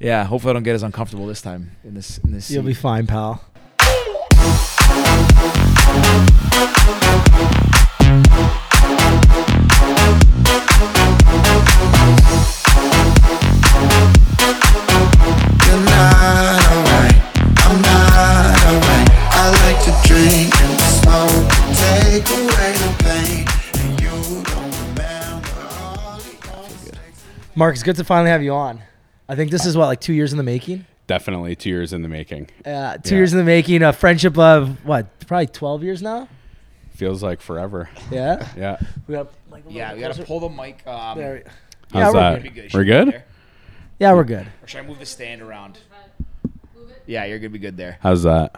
Yeah, hopefully I don't get as uncomfortable this time in this in this. You'll be fine, pal. You're not alright. I'm not alright. I like to drink and smoke, take away the pain, and you don't remember all the mistakes. Mark, it's good to finally have you on. I think this is what like two years in the making. Definitely two years in the making. Uh, two Yeah. years in the making. A friendship of what? Probably twelve years now. Feels like forever. Yeah. Yeah. We got, like, Yeah, we gotta pull the mic. Um, There we- How's Yeah, we're that? Be good. We're good? there? Yeah, we're good. Or should I move the stand around? Yeah, you're gonna be good there. How's that?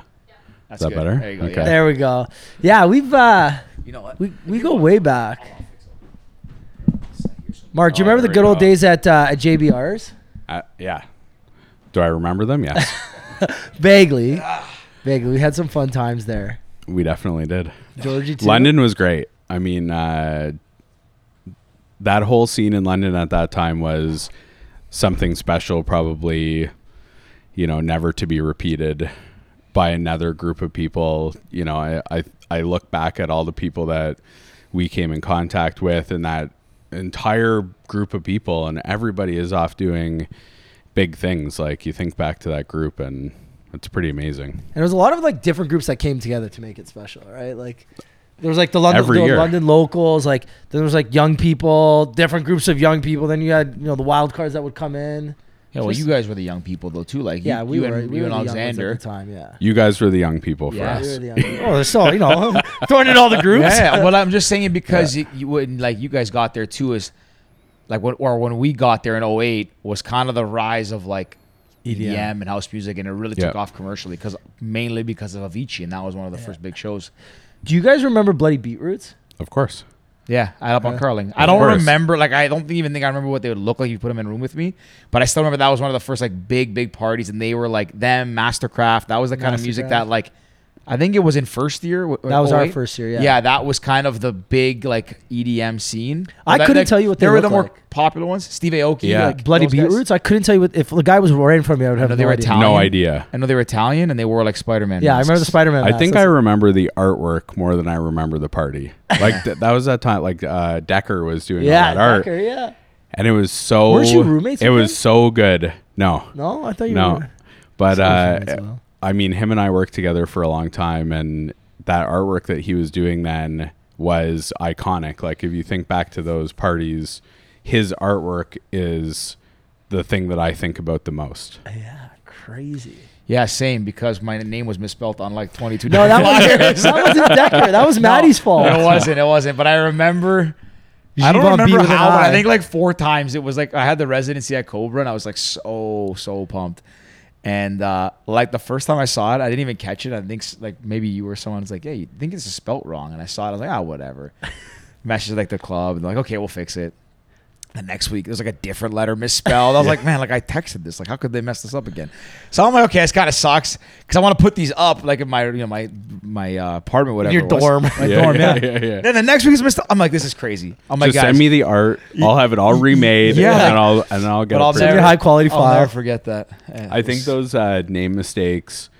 That's that good. better? There you go. Okay. Yeah. There we go. Yeah, we've uh, You know what? we we go way back. Mark, do you Oh, remember the there we good old go. days at uh, at JBR's? Uh, yeah. Do I remember them? Yes. Vaguely, vaguely. We had some fun times there. we definitely did. Georgie too. London was great. I mean, uh, that whole scene in London at that time was something special, probably, you know, never to be repeated by another group of people. You know, I, I, I look back at all the people that we came in contact with and that entire group of people, and everybody is off doing big things. Like, you think back to that group, and it's pretty amazing. And there was a lot of like different groups that came together to make it special, right? Like there was like the London, Every the year. London locals, like then there was like young people, different groups of young people. Then you had you know the wild cards that would come in. Yeah, well, Just- you guys were the young people though too. Like, Yeah, you, we you were. and, we you were and the young ones Alexander. at the time. Yeah. You guys were the young people for Yeah. us. We were the young people. Oh, there's still you know throwing in all the groups. Yeah, yeah. well, I'm just saying it because you, you wouldn't like you guys got there too is like when or when we got there in 08 was kind of the rise of like EDM, and house music and it really took Yeah. off commercially because mainly because of Avicii and that was one of the first big shows. Do you guys remember Bloody Beetroots? Of course. Yeah, I up on curling. I don't remember like I don't even think I remember what they would look like if you put them in a room with me, but I still remember that was one of the first like big big parties and they were like them MSTRKRFT. That was the kind of music that like I think it was in first year. That was our first year, yeah. Yeah, that was kind of the big like EDM scene. I That- couldn't that- tell you what they were looked the more like. popular ones. Steve Aoki, Yeah. like Bloody those. Beetroots? I couldn't tell you what if the guy was right in front of me. I would have know no they were idea. Italian. No idea. I know they were Italian and they wore like Spider Man. Yeah, I remember the Spider Man. I think I remember the artwork more than I remember the party. Like th- that was that time. Like uh, Decker was doing Yeah, all that art, Decker, yeah. and it was so. Weren't you roommates It with was him? so good. No, No, I thought you no, were. but uh, well. I mean, him and I worked together for a long time, and that artwork that he was doing then was iconic. Like if you think back to those parties, his artwork is the thing that I think about the most. Yeah, crazy. Yeah, same because my name was misspelled on like 22 No, that different was that wasn't Decker. That was Maddie's fault. No, it wasn't. It wasn't. But I remember. I don't remember how, but I I. think like four times it was like I had the residency at Cobra and I was like so so pumped. And uh, like the first time I saw it, I didn't even catch it. I think like maybe you or someone's like, "Hey, you think it's spelt wrong?" And I saw it. I was like, "Ah, whatever." Messaged like the club and like, "Okay, we'll fix it." The next week, it was like a different letter misspelled. I was like, man, like I texted this. Like, how could they mess this up again? So I'm like, okay, this kind of sucks because I want to put these up like in my, you know, my my uh, apartment, whatever. Your it was. dorm. My Yeah, dorm, yeah, yeah. yeah, yeah. Then the next week is missed. I'm like, this is crazy. I'm like, Just send me the art. I'll have it all remade, Yeah. and I'll and I'll get But it I'll for Send you. your high quality file. I'll never forget that. Yeah, I it think those uh, name mistakes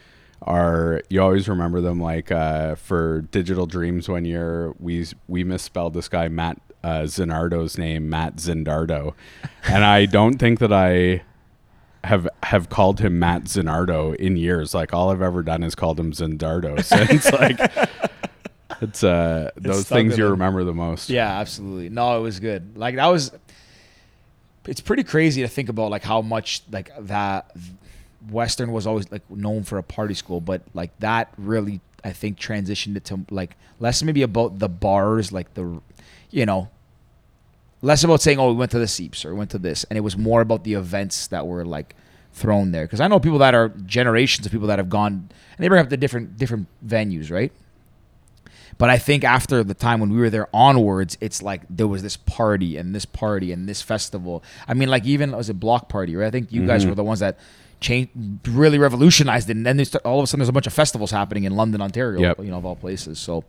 are you always remember them like uh, for Digital Dreams one year we we misspelled this guy Matt uh, Zinardo's name Matt Zindardo, and I don't think that I have have called him Matt Zinardo in years. Like all I've ever done is called him Zindardo since like it's uh those things you remember the most. Yeah, absolutely. No, it was good. Like that was. It's pretty crazy to think about like how much like that Western was always like known for a party school, but like that really I think transitioned it to like less maybe about the bars, like the, you know, less about saying oh we went to the Ceeps or we went to this, and it was more about the events that were like thrown there. Because I know people that are generations of people that have gone and they bring up the different different venues, right? But I think after the time when we were there onwards, it's like there was this party and this party and this festival. I mean, like even was a Block Party, right? I think you guys mm-hmm. were the ones that changed, really revolutionized it. And then there's all of a sudden there's a bunch of festivals happening in London, Ontario, Yep. you know, of all places. So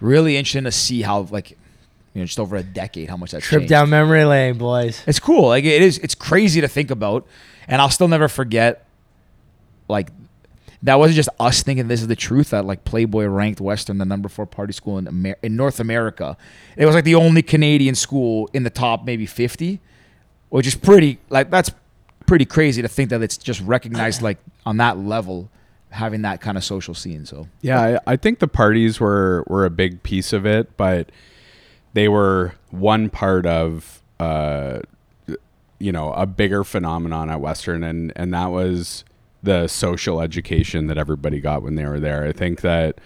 really interesting to see how like you know just over a decade how much that's Trip changed. down memory lane, boys. It's cool. Like it is. It's crazy to think about, and I'll still never forget. Like that wasn't just us thinking this is the truth. That like Playboy ranked Western the number four party school in Amer- in North America. It was like the only Canadian school in the top maybe fifty, which is pretty. Like that's pretty crazy to think that it's just recognized like on that level, having that kind of social scene. So Yeah, I, I think the parties were were a big piece of it, but they were one part of uh, you know a bigger phenomenon at Western, and and that was the social education that everybody got when they were there. I think that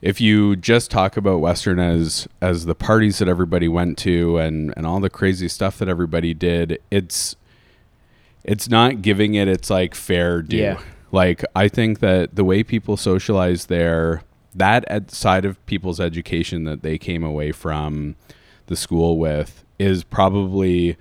if you just talk about Western as as the parties that everybody went to and and all the crazy stuff that everybody did, it's it's not giving it its like fair due. Yeah. Like I think that the way people socialize there, that side of people's education that they came away from the school with is probably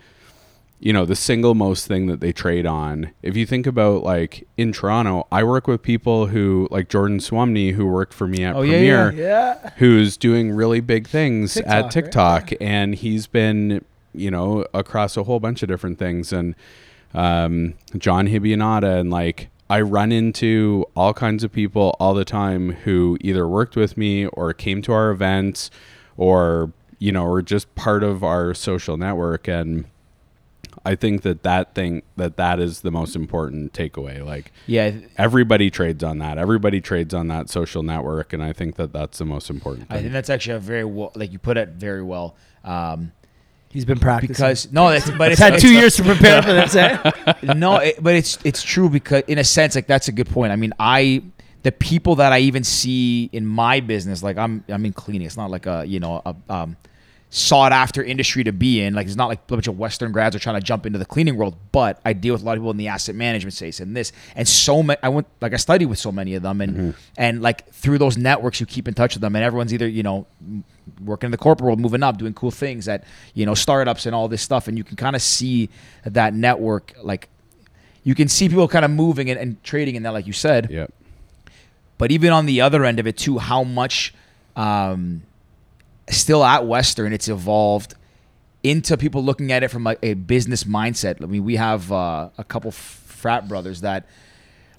you know the single most thing that they trade on if you think about like in toronto i work with people who like jordan swamney who worked for me at Oh, yeah, yeah, premiere Yeah. who's doing really big things TikTok, at right? TikTok, and he's been, you know, across a whole bunch of different things, and um, John Hibionata, and like I run into all kinds of people all the time who either worked with me or came to our events, or you know, or just part of our social network, and I think that that thing that that is the most important takeaway, like yeah, everybody trades on that. Everybody trades on that social network, and I think that that's the most important. I think that's actually a very well, like you put it very well. Um, He's been practicing. because no, that's but it's had two years to prepare for this. Eh? no, it, but it's it's true because in a sense, like that's a good point. I mean, I the people that I even see in my business, like I'm I'm in cleaning. It's not like a you know a um, sought after industry to be in. Like it's not like a bunch of Western grads are trying to jump into the cleaning world. But I deal with a lot of people in the asset management space and this and so many. I went like I studied with so many of them and and like through those networks you keep in touch with them and everyone's either you know working in the corporate world, moving up, doing cool things at you know startups and all this stuff, and you can kind of see that network like you can see people kind of moving and, and trading in that, like you said. Yep. But even on the other end of it too, how much um, still at Western it's evolved into people looking at it from a, a business mindset. I mean, we have uh, a couple frat brothers that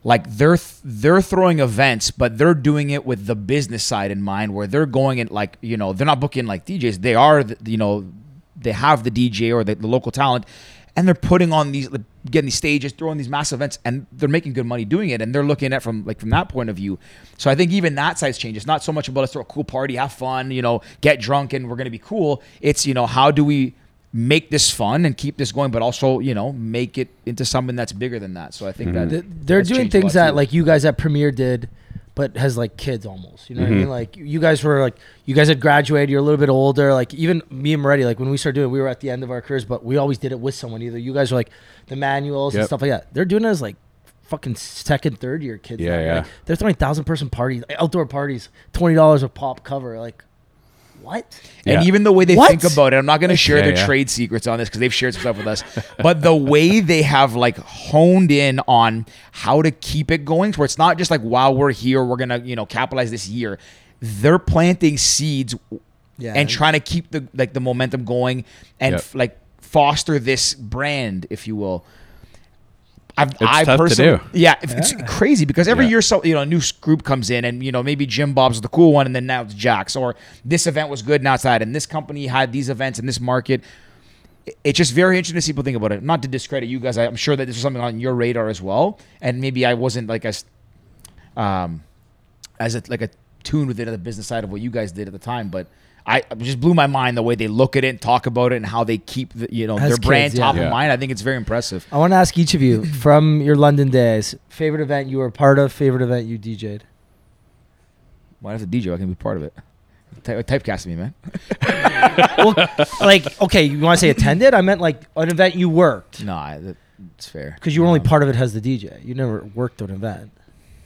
like they're th- they're throwing events, but they're doing it with the business side in mind, where they're going and like you know they're not booking like DJs. They are the, you know they have the DJ or the, the local talent, and they're putting on these like, getting these stages, throwing these massive events, and they're making good money doing it. And they're looking at it from like from that point of view. So I think even that side's changed. It's not so much about let's throw a cool party, have fun, you know, get drunk, and we're gonna be cool. It's you know how do we make this fun and keep this going, but also you know make it into something that's bigger than that. So I think mm-hmm. that They're doing things that too. like you guys at Premiere did, but has like kids almost. You know what I mean? Mm-hmm. Like you guys were like you guys had graduated. You're a little bit older. Like even me and Moretti, like when we started doing, it, we were at the end of our careers, but we always did it with someone. Either you guys were like the manuals and stuff like that. They're doing it as like fucking second, third year kids. Yeah, now. yeah. Like, they're throwing thousand person parties, outdoor parties, twenty dollars a pop cover. Like what? And Yeah. even the way they What? think about it, I'm not going to share Yeah, their yeah. trade secrets on this because they've shared some stuff with us. But the way they have like honed in on how to keep it going, where it's not just like while we're here, we're gonna you know capitalize this year. They're planting seeds Yeah. and trying to keep the like the momentum going and Yep. f- like foster this brand, if you will. I've, I tough to personally, do. yeah, if it's crazy because every Yeah. year, so you know, a new group comes in, and you know, maybe Jim Bob's the cool one, and then now it's Jack's, or this event was good, now it's that, and this company had these events in this market. It's just very interesting to see people think about it. Not to discredit you guys, I'm sure that this was something on your radar as well, and maybe I wasn't like as, um, as a, like a tune within the business side of what you guys did at the time, but. I just blew my mind the way they look at it and talk about it and how they keep the, you know As their brand kids, yeah. top Yeah. of mind. I think it's very impressive. I want to ask each of you from your London days, favorite event you were a part of, favorite event you DJ'd. Why have to DJ? I can be part of it. Type, typecast me, man. well, like, okay, you want to say attended? I meant like an event you worked No, I, that, it's fair. because you were only Um, part of it as the DJ. You never worked an event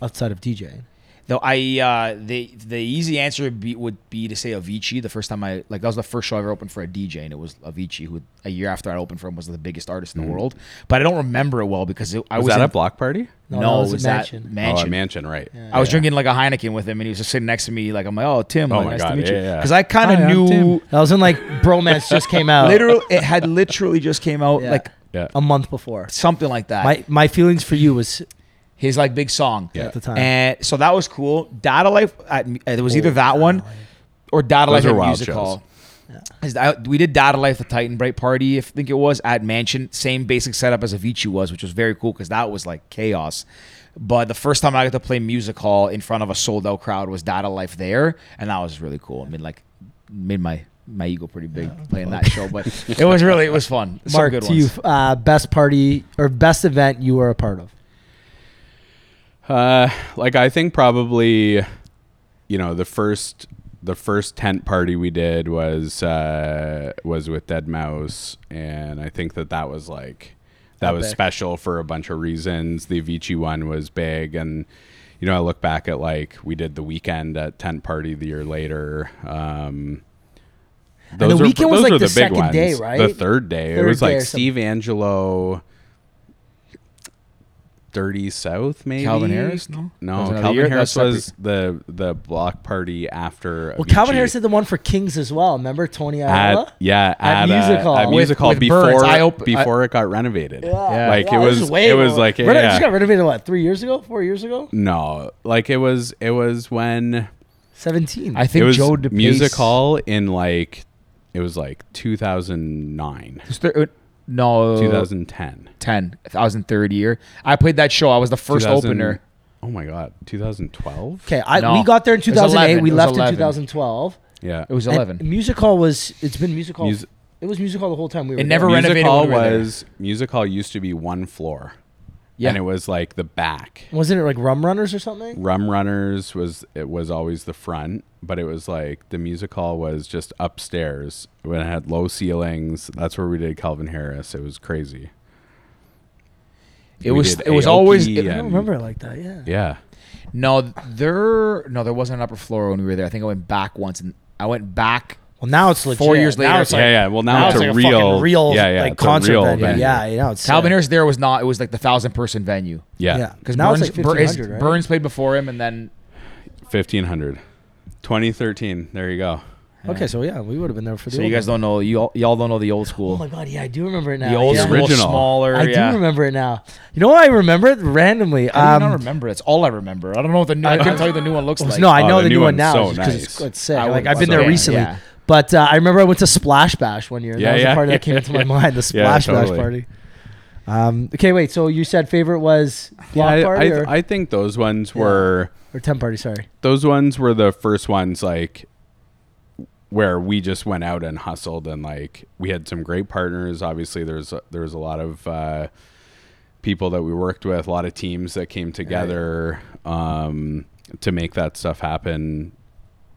outside of DJing. Though I, uh, the the easy answer would be, would be to say Avicii. The first time I like that was the first show I ever opened for a DJ, and it was Avicii, who a year after I opened for him was the biggest artist in the world. But I don't remember it well because it, I Was, was, that in, a block party? No, No, that it was was a at mansion. mansion. Oh, a mansion, right. I was Yeah. drinking like a Heineken with him, and he was just sitting next to me. Like I'm like, oh Tim, Oh like, my nice God, to meet yeah, you. yeah. Because I kind of knew Tim. That was in like bromance just came out. literally it had literally just came out Yeah. like Yeah. a month before. something like that. My my feelings for you was his like big song Yeah. at the time. and so that was cool. Dada Life, at, there was either that one or Data Those Life are at wild Music shows. Hall. Is We did Dada Life, the Titan Bright Party, I think it was at Mansion. Same basic setup as Avicii was, which was very cool because that was like chaos. But the first time I got to play Music Hall in front of a sold out crowd was Dada Life there, and that was really cool. I mean, like, made my my ego pretty big playing that show, but it was really it was fun. Some Mark good to you. Uh, best party or best event you were a part of. Uh, like I think probably, you know, the first the first tent party we did was uh, was with deadmau5, and I think that that was like that was special for a bunch of reasons. The Avicii one was big, and you know, I look back at like we did the weekend at tent party the year later. Um, And the weekend was, like, the big second day, right? The third day, it was day like. Steve Angello. Dirty South, maybe Calvin Harris? No? no, That was Calvin year? Harris That's was the the block party after. Well, Calvin Harris did the one for Kings as well. Remember Tony at Ayala? yeah At at, Music uh, Hall. at music hall with Burns. before I op- before it got renovated. Yeah. like Wow, it this was is way it was more- like Reno- yeah. It just got renovated what three years ago, four years ago, no, like it was it was when seventeen. I think it was Joe DePace, music hall in like it was like 2009 was thir- uh, no, 2010 10. I was in third year. I played that show. I was the first 2000 opener. oh my god 2012 okay, I, No. we got there in 2008. We left 11. in 2012. yeah It was And 11. music hall was. It's been music hall. Mus- it was music hall the whole time we were. It there. never music hall when we were there. was music hall used to be one floor Yeah. and it was like the back wasn't it like Rum Runners or something? Rum Runners was it was always the front, but it was like the music hall was just upstairs when it had low ceilings. That's where we did Calvin Harris. It was crazy. It We was it was always it- I don't remember it like that. Yeah. Yeah, no there no there wasn't an upper floor when we were there. I think I went back once and I went back Well, now it's legit. Four years Now later, it's like- yeah, yeah. Well, now, now it's, it's a like real, fucking real yeah, yeah, like it's a concert real venue. venue. Yeah, yeah. It's Calvin Harris there was not it was like the thousand person venue. yeah, Yeah. Because Now it's Burns, like Bur- his- 1500, right? Burns played before him and then fifteen hundred. 2013. There you go. Okay, so yeah, we would have been there for the. so you guys one. don't know you all, y'all don't know the old school. Oh my god, yeah, I do remember it now. the old yeah. school Original. smaller. I yeah. do remember it now. You know what I remember it randomly? I do Um, not remember. It's all I remember. I don't know what the new. I, couldn't tell you the new one looks like. no, I Oh, know the the, new new one one's now so because nice. it's, it's sick. I, like I've been say there recently, yeah. but uh, I remember I went to Splash Bash one year. That Yeah, was yeah. the part that came into my mind. The Yeah, Splash Bash party. Um, okay, wait. So you said favorite was block I, party I, or, I think those ones were or tent party? Sorry. those ones were the first ones like where we just went out and hustled and like we had some great partners obviously there's a, there a lot of uh, people that we worked with a lot of teams that came together um, to make that stuff happen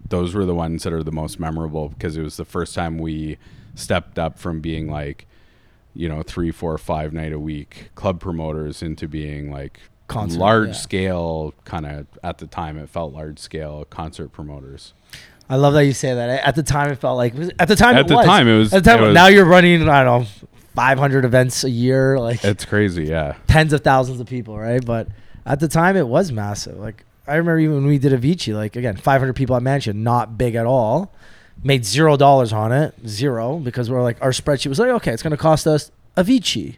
those were the ones that are the most memorable because it was the first time we stepped up from being like you know three four five night a week club promoters into being like Concert, large yeah. scale kind of at the time it felt large scale concert promoters I love that you say that. At the time, it felt like at the time. At it the was. time, it was- At the time, it was- now you're running. I don't know, 500 events a year, like it's crazy yeah tens of thousands of people, right? But at the time, it was massive. Like I remember even when we did Avicii, like again, 500 people at Mansion, not big at all. Made zero dollars on it, zero, because we're like our spreadsheet was like, okay, it's gonna cost us Avicii.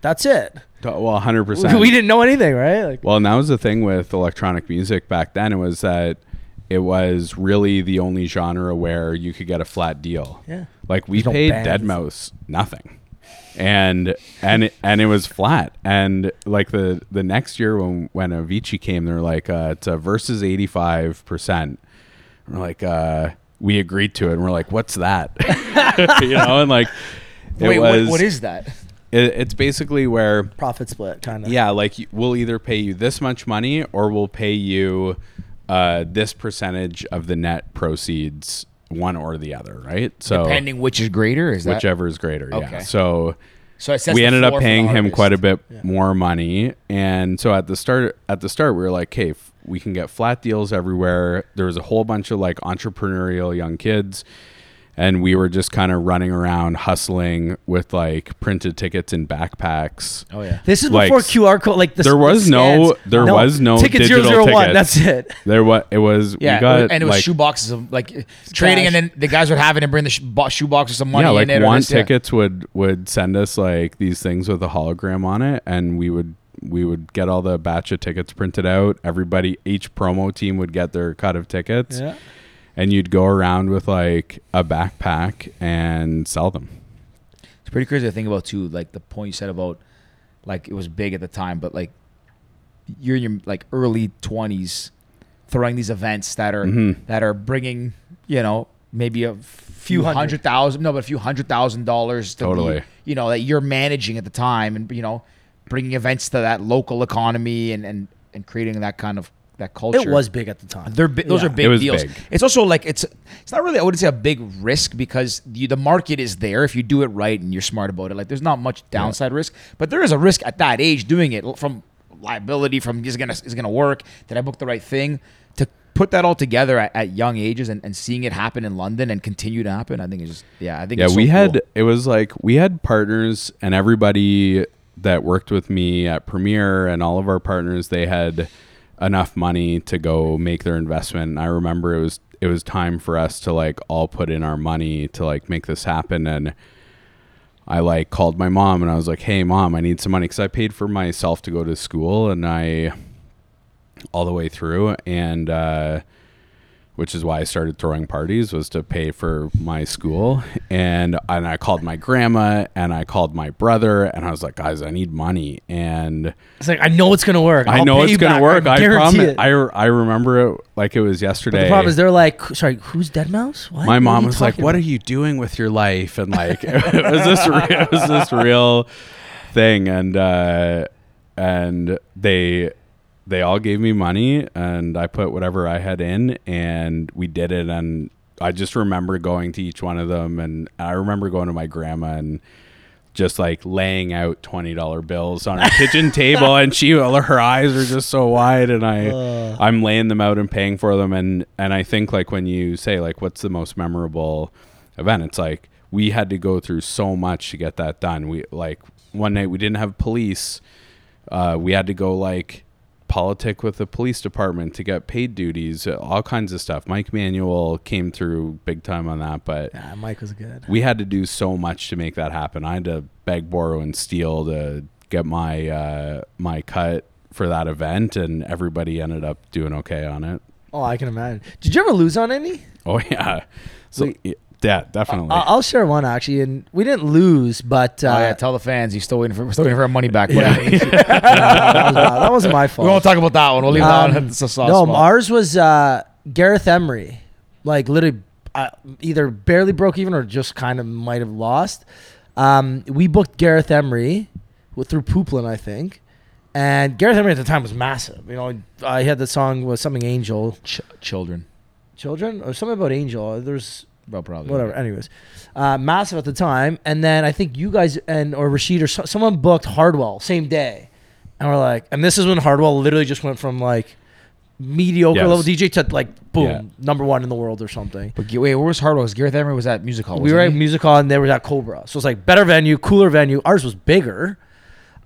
That's it. well 100% We didn't know anything, right? Like well and that was the thing with electronic music back then it was that it was really the only genre where you could get a flat deal yeah. Like we There's no paid bands. deadmau5 nothing, and and it, and it was flat. And like the the next year when when Avicii came, they're like uh, it's a versus eighty five percent. We're like uh, we agreed to it, and we're like, what's that? you know, and like it Wait, was. what, what is that? It, it's basically where Profit split, kind of. yeah, like we'll either pay you this much money or we'll pay you uh, this percentage of the net proceeds, one or the other, right? So Depending which is greater, is that whichever is greater. Okay. Yeah. So So it sets we ended up paying him quite a bit Yeah. more money and so at the start at the start we were like hey f- we can get flat deals everywhere there was a whole bunch of like entrepreneurial young kids and we were just kind of running around hustling with like printed tickets in backpacks Oh yeah. This is Like, before QR code. Like the, there the was no- scans. there was no ticket digital 001, tickets. That's it. there what it was Yeah, we got and it was like shoe boxes of like trading, and then the guys would have it and bring the shoe box with some money yeah like in it. or want this, yeah. tickets would would send us like these things with a hologram on it and we would we would get all the batch of tickets printed out everybody each promo team would get their cut of tickets Yeah. And you'd go around with like a backpack and sell them It's pretty crazy to think about too. Like the point you said about like it was big at the time, but like you're in your like early twenties, throwing these events that are Mhm. that are bringing you know maybe a few hundred. hundred thousand, no, but a few hundred thousand dollars to Totally. be, you know that you're managing at the time, and you know bringing events to that local economy and and and creating that kind of that culture. It was big at the time. They're bi- those Yeah. are big It was deals. big. It's also like it's it's not really I wouldn't say a big risk because you, the market is there if you do it right and you're smart about it. Like there's not much downside risk, but there is a risk at that age doing it from liability from is gonna is gonna work. Did I book the right thing? To put that all together at, at young ages and, and seeing it happen in London and continue to happen, I think it's just yeah. I think yeah it's so we had cool. it was like we had partners and everybody that worked with me at premiere and all of our partners they had enough money to go make their investment. And i remember it was it was time for us to like all put in our money to like make this happen. And i like called my mom and i was like hey mom i need some money. Because i paid for myself to go to school and i all the way through. And uh which is why I started throwing parties was to pay for my school and and I called my grandma and I called my brother and I was like guys I need money and It's like I know it's gonna work. I I'll know it's gonna back. work I, guarantee promise. I, I remember it like it was But yesterday the problem is they're like, sorry, who's deadmau5? What? my mom you was like talking what are you doing with your life and like it was this real, was this real thing and uh and they they all gave me money and I put whatever I had in and we did it. And I just remember going to each one of them. And I remember going to my grandma and just like laying out twenty dollar bills on her kitchen table. And she her eyes are just so wide and I Uh. I'm laying them out and paying for them. And and I think like when you say like what's the most memorable event? It's like we had to go through so much to get that done. We like one night we didn't have police. Uh, we had to go like politic with the police department to get paid duties uh, all kinds of stuff mike manuel came through big time on that but Yeah, Mike was good. we had to do so much to make that happen i had to beg borrow and steal to get my uh, my cut for that event and everybody ended up doing okay on it Oh, I can imagine. Did you ever lose on any? oh yeah so y- yeah definitely I- I'll share one actually, and we didn't lose, but uh, oh, yeah, tell the fans you still waiting for we're still waiting for our money back. Yeah. buddy. that, was, that wasn't my fault. we won't talk about that one. We'll leave that Um, one. It's a soft no, spot. ours was uh, Gareth Emery. Like literally, uh, either barely broke even or just kind of might have lost. Um, we booked Gareth Emery with, through Pooplin, I think. And Gareth Emery at the time was massive. You know, I had the song was something Angel Ch- children. Children or something about Angel. There's Well, probably whatever. Anyways, uh, massive at the time, and then I think you guys and or Rashid or so, someone booked Hardwell same day, and we're like, and this is when Hardwell literally just went from like mediocre Yes. level DJ to like boom Yeah. number one in the world or something. But wait, where was Hardwell? Was Gareth Emery was at Music Hall? we wasn't were at he? Music Hall and they were at Cobra, so it's like better venue, cooler venue. Ours was bigger.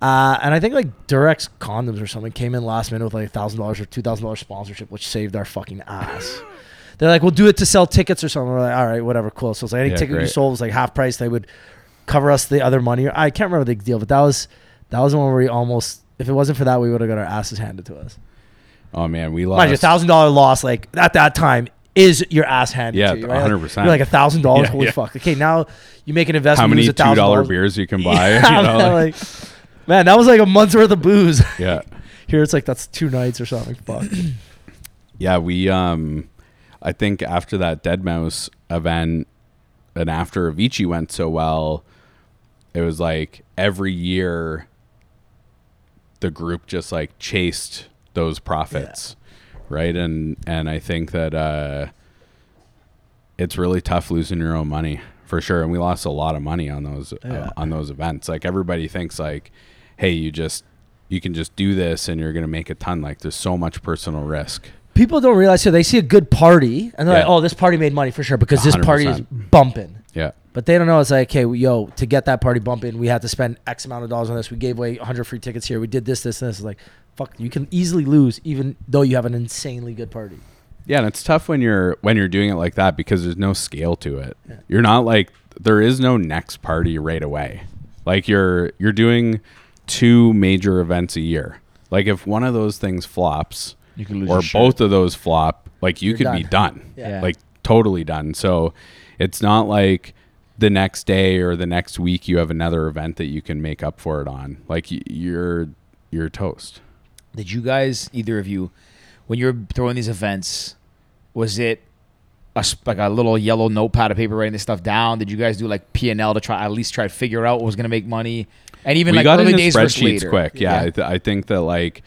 Uh, and I think like Durex condoms or something came in last minute with like a thousand dollars or two thousand dollars sponsorship, which saved our fucking ass. They're like, we'll do it to sell tickets or something. We're like, all right, whatever, cool. So it's like any Yeah, ticket we great. sold was like half price. They would cover us the other money. I can't remember the deal, but that was that was the one where we almost, if it wasn't for that, we would have got our asses handed to us. oh man we Mind you, a thousand dollar loss, like at that time, is your ass handed Yeah, to you. Like, 100%. You're like a thousand dollars. Holy yeah. fuck. Okay, now you make an investment. how you many two thousand dollar beers you can buy Yeah, you know, man, like, man, that was like a month's worth of booze. yeah Here it's like that's two nights or something. Fuck. Yeah, we um I think after that deadmau5 event and after Avicii went so well, it was like every year the group just like chased those profits. Right? And and I think that uh it's really tough losing your own money, for sure. And we lost a lot of money on those Yeah. uh, on those events. Like everybody thinks like, hey, you just you can just do this and you're gonna make a ton. Like there's so much personal risk. People don't realize so they see a good party and they're like, "Oh, this party made money for sure because this party is bumping." Yeah. But they don't know it's like, "Okay, yo, to get that party bumping, we had to spend X amount of dollars on this. We gave away 100 free tickets here. We did this, this, and this." It's like, fuck, you can easily lose even though you have an insanely good party. Yeah, and it's tough when you're when you're doing it like that because there's no scale to it. Yeah. You're not like there is no next party right away. Like you're you're doing two major events a year. Like if one of those things flops You could lose or both of those flop, like you You're could be done. done. Yeah. Like totally done. So it's not like the next day or the next week you have another event that you can make up for it on. Like you're you're toast. Did you guys, either of you, when you were throwing these events, was it a, s- like a little yellow notepad of paper writing this stuff down? Did you guys do like P and L to try at least try to figure out what was going to make money? And even we like got early into days spreadsheets later. quick. Yeah, I, th- I think that like,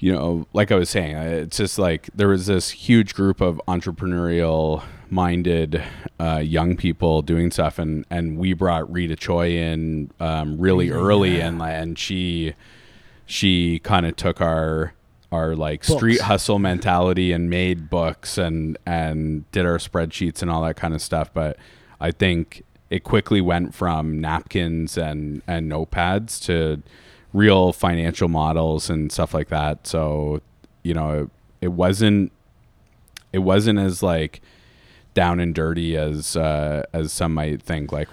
you know, like I was saying, it's just like there was this huge group of entrepreneurial minded uh, young people doing stuff, and and we brought Rita Choi in um, really early, and and she she kind of took our our like street hustle mentality and made books and and did our spreadsheets and all that kind of stuff. But i think it quickly went from napkins and and notepads to real financial models and stuff like that so you know it, it wasn't it wasn't as like down and dirty as uh as some might think like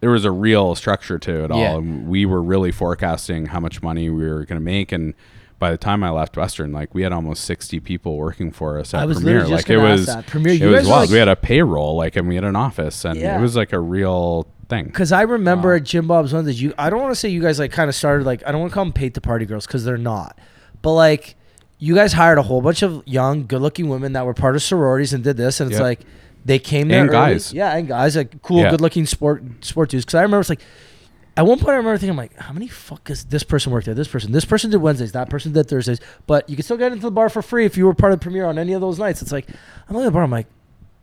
there was a real structure to it all Yeah. and we were really forecasting how much money we were going to make and by the time I left Western, like we had almost sixty people working for us at I was Premier. Like it was, that. Premier, it was wild. like- we had a payroll, like, and we had an office, and Yeah. it was like a real thing. Because I remember uh, at Jim Bob's one that you, I don't want to say you guys like kind of started like, I don't want to call them paid the party girls because they're not. But like, you guys hired a whole bunch of young, good looking women that were part of sororities and did this. And it's Yep. like, they came there. And early. guys. Yeah, and guys, like cool, Yeah. good looking sport sport dudes. Because I remember it's like, at one point I remember thinking, I'm like, how many fuck is this person worked there? This person, this person did Wednesdays, that person did Thursdays. But you could still get into the bar for free if you were part of the premiere on any of those nights. It's like, I'm looking at the bar, I'm like,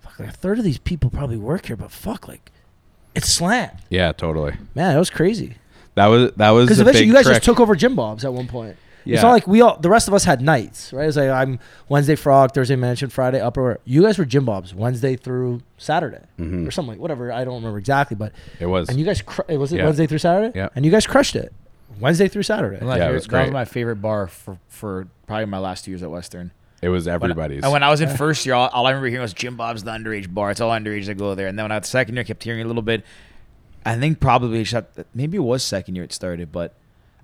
fuck, like a third of these people probably work here, but fuck, like, it's slammed. Yeah, totally. Man, that was crazy. That was that was Because eventually big you guys trick. just took over Jim Bob's at one point. It's Yeah. not like we all, the rest of us had nights, right? It's like I'm Wednesday Frog, Thursday Mansion, Friday Upper. You guys were Jim Bob's Wednesday through Saturday Mhm. or something like whatever. I don't remember exactly, but It was. and you guys cr- was it Yeah. Wednesday through Saturday? Yeah. And you guys crushed it, Wednesday through Saturday. One of my Yeah, it favorite- was That was my favorite bar for, for probably my last two years at Western. It was When- everybody's. And when I was in first year, all, all I remember hearing was Jim Bob's the underage bar. It's all underage that go there. And then when I was second year, I kept hearing a little bit. I think probably maybe it was second year it started, but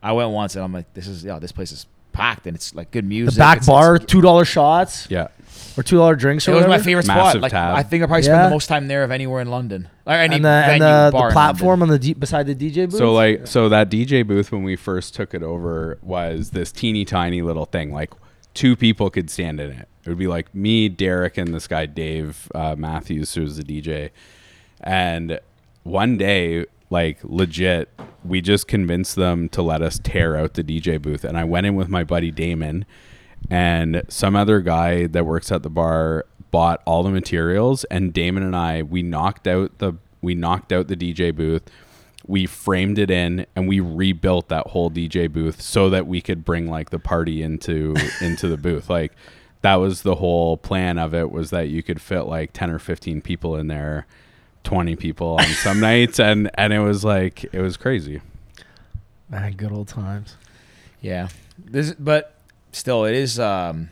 I went once and I'm like, this is yeah, this place is packed and it's like good music. the back It's- bar, it's- two dollar shots yeah, or two dollar drinks. Or It was my whatever. favorite spot. Massive Like tab. I think I probably spent Yeah. the most time there of anywhere in London. Or any And the and the, bar the platform on the D, beside the DJ booth. So like so that DJ booth when we first took it over was this teeny tiny little thing. Like two people could stand in it. It would be like me, Derek, and this guy Dave uh, Matthews, who was the DJ. And one day, like legit, we just convinced them to let us tear out the DJ booth. And I went in with my buddy Damon, and some other guy that works at the bar bought all the materials. And Damon and I, we knocked out the we knocked out the DJ booth we framed it in and we rebuilt that whole DJ booth so that we could bring like the party into into the booth. Like that was the whole plan of it was that you could fit like 10 or 15 people in there, 20 people on some nights and and it was like it was crazy. man, good old times. Yeah. This but still it is um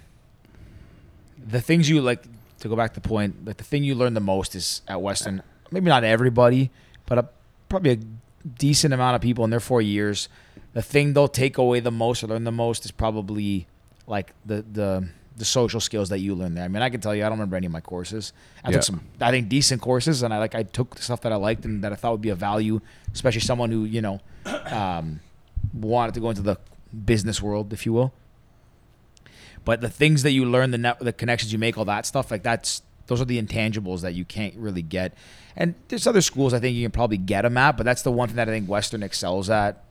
the things you like to go back to the point, like the thing you learn the most is at Western, maybe not everybody, but a, probably a decent amount of people in their 4 years, the thing they'll take away the most or learn the most is probably like the the the social skills that you learn there. I mean, I can tell you, I don't remember any of my courses. I Yeah. took some, I think, decent courses, and I like, I took the stuff that I liked and that I thought would be of value, especially someone who, you know, um, wanted to go into the business world, if you will. But the things that you learn, the net, the connections you make, all that stuff, like that's those are the intangibles that you can't really get. And there's other schools I think you can probably get them at, but that's the one thing that I think Western excels at,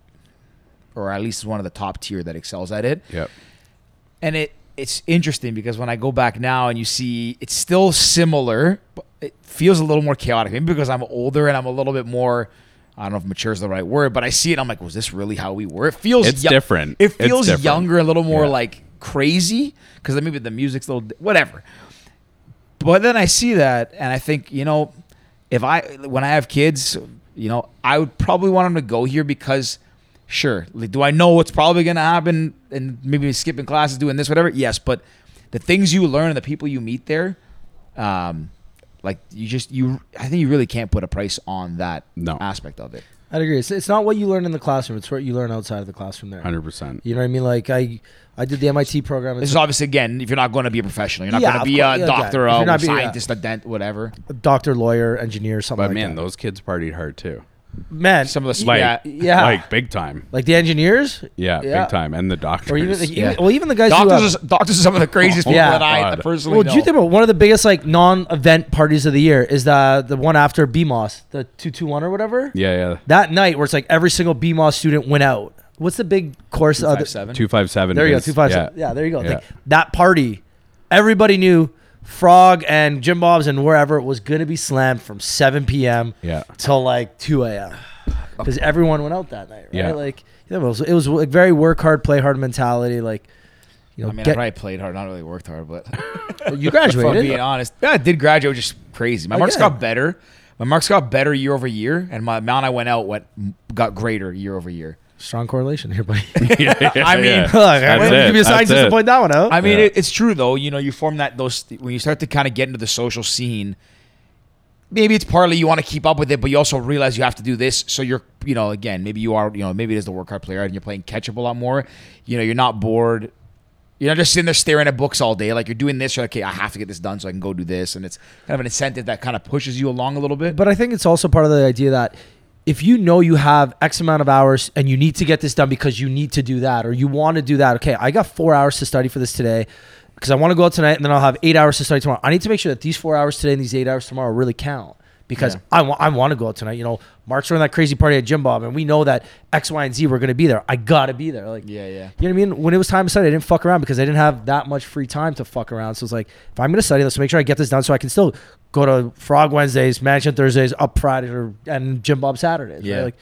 or at least is one of the top tier that excels at it Yep. and it it's interesting because when I go back now and you see it's still similar, but it feels a little more chaotic. Maybe because I'm older and I'm a little bit more. I don't know if mature is the right word, but I see it. I'm like, was this really how we were? It feels It's different. It feels different. younger, a little more Yeah. like crazy because maybe the music's a little whatever. But then I see that and I think, you know, if I when I have kids, you know, I would probably want them to go here because sure, do I know what's probably going to happen and maybe skipping classes, doing this, whatever? Yes, but the things you learn and the people you meet there, um, like you just you, I think you really can't put a price on that No. aspect of it. I'd agree. It's, it's not what you learn in the classroom; it's what you learn outside of the classroom. There, Hundred percent. you know what I mean? Like I, I did the MIT program. This is obviously again, if you're not going to be a professional, you're not Yeah, going to of be course, a yeah, doctor, yeah. If a you're not being- yeah. scientist, a dent, whatever. a doctor, lawyer, engineer, something like that. But like man, that. those kids partied hard too. man, Some of the Like, yeah, yeah, like big time. like the engineers, Yeah, Yeah. big time. And the doctors. or even, the, Yeah. even well, even the guys who doctors, are, doctors are some of the craziest oh, people Yeah. that I God. personally Well, know. do you think about one of the biggest like non-event parties of the year is the the one after BMOS, the two two one or whatever. yeah, yeah. That night where it's like every single BMOS student went out. What's the big course? Two five the- seven? Two five seven. There you go, is- two five yeah. Yeah, there you go. Yeah. Like, that party, everybody knew Frog and Jim Bob's and wherever it was gonna be slammed from 7 p.m. Yeah. till like 2 a.m. Because everyone went out that night, right? Yeah. Like you know, it was, it was like very work hard, play hard mentality. Like you know, I mean, get, I probably played hard, not really worked hard, but you if I'm graduated. being honest, yeah, I did graduate, which is crazy. My marks got better. My marks got better year over year, and my amount I went out went got greater year over year. Strong correlation here, buddy. yeah, yeah, I mean, yeah. Look, That's I'm gonna it. give you a That's scientist it. to point that one out. I mean, Yeah. it, it's true though. You know, you form that those when you start to kind of get into the social scene. Maybe it's partly you want to keep up with it, but you also realize you have to do this. So you're, you know, again, maybe you are, you know, maybe it is the work hard player and you're playing catch up a lot more. You know, you're not bored. You're not just sitting there staring at books all day. Like you're doing this, you're like, okay, I have to get this done so I can go do this. And it's kind of an incentive that kind of pushes you along a little bit. But I think it's also part of the idea that if you know you have X amount of hours and you need to get this done because you need to do that or you want to do that, okay, I got four hours to study for this today because I want to go out tonight and then I'll have eight hours to study tomorrow. I need to make sure that these four hours today and these eight hours tomorrow really count because Yeah. I want I want to go out tonight. You know, Mark's throwing that crazy party at Jim Bob and we know that X, Y, and Z we're going to be there. I got to be there. Like, yeah, yeah. you know what I mean? When it was time to study, I didn't fuck around because I didn't have that much free time to fuck around. So it's like, if I'm going to study, let's make sure I get this done so I can still go to Frog Wednesdays, Mansion Thursdays, Up Fridays, or, and Jim Bob Saturdays. Yeah. Right? Like,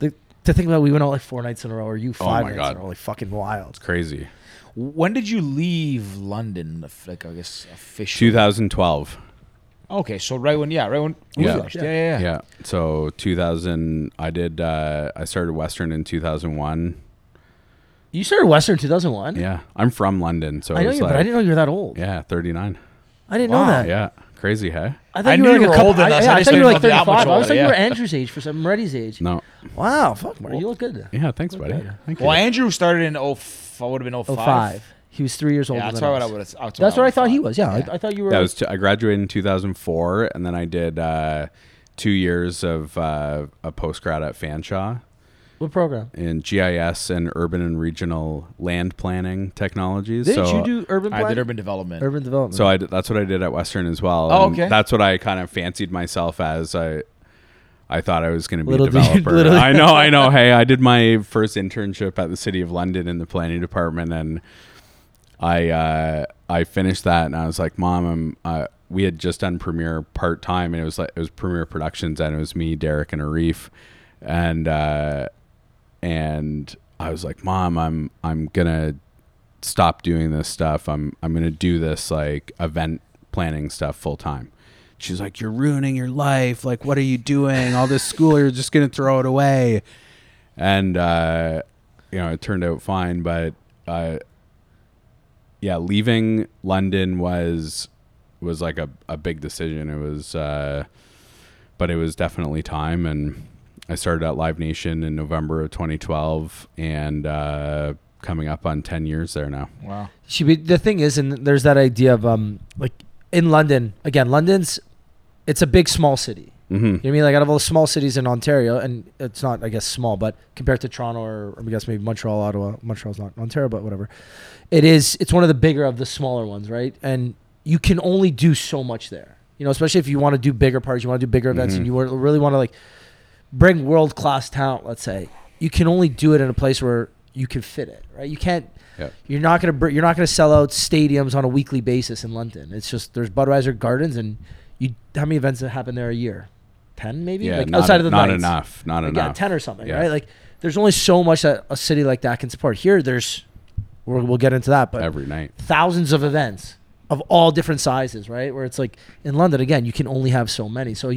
the, to think about, we went out like four nights in a row, or you oh five my nights God. in a row, like fucking wild. It's crazy. When did you leave London? Like I guess officially. 2012. Okay, so right when yeah, right when we Yeah. finished. Yeah, yeah, yeah. Yeah. So 2000. I did. Uh, I started Western in 2001. You started Western 2001. Yeah. I'm from London, so I know it's you, like, but I didn't know you were that old. Yeah, 39. I didn't Wow. know that. Yeah. Crazy, huh? I thought I you knew were like a were couple. older than I, us. yeah, I I thought you were like know that 35. I was older, like you were Andrew's age for some Reddy's age. No. Wow, fuck, Mark, you look good. Yeah. Thanks, buddy. Okay. Thank you. Well, Andrew started in oh, f- would have been 05. 05. He was three years older Yeah, that's than what I would have. That's, That's what I thought he was. Yeah, Yeah. I, I thought you were. That was t- I graduated in 2004, and then I did uh, two years of uh, a post grad at Fanshawe what program? in GIS and urban and regional land planning technologies. Didn't so, you do urban? I did urban development. urban development. So I did, that's what I did at Western as well. Oh, and okay. That's what I kind of fancied myself as. I I thought I was going to be Little a did you- developer. I know, I know. Hey, I did my first internship at the City of London in the planning department, and I uh, I finished that, and I was like, "Mom, I'm." Uh, we had just done Premiere part time, and it was like it was Premiere Productions, and it was me, Derek, and Arif, and uh, and I was like, "Mom, I'm I'm gonna stop doing this stuff. I'm I'm gonna do this like event planning stuff full time." She's like, "You're ruining your life. Like, what are you doing? All this school, you're just gonna throw it away." And uh, you know, it turned out fine, but uh, yeah, leaving London was was like a, a big decision. It was, uh, but it was definitely time, and I started at Live Nation in November of 2012, and uh, coming up on 10 years there now. Wow. She be, the thing is, and there's that idea of um like in London again. London's it's a big small city. Mm-hmm. You know what I mean? Like out of all the small cities in Ontario, and it's not, I guess, small, but compared to Toronto or, or I guess maybe Montreal, Ottawa, Montreal's not Ontario, but whatever. It is. It's one of the bigger of the smaller ones, right? And you can only do so much there. You know, especially if you want to do bigger parties, you want to do bigger events, Mhm. and you really want to like bring world class talent. Let's say you can only do it in a place where you can fit it, right? You can't. Yep. You're not gonna br- you're not gonna sell out stadiums on a weekly basis in London. It's just there's Budweiser Gardens and you how many events that happen there a year? Ten maybe? Yeah, like not, outside of the not nights. enough, not Like, yeah, enough. ten or something, Yeah. right? Like there's only so much that a city like that can support. Here, there's we're, we'll get into that, but every night. thousands of events of all different sizes, right? Where it's like in London again, you can only have so many. So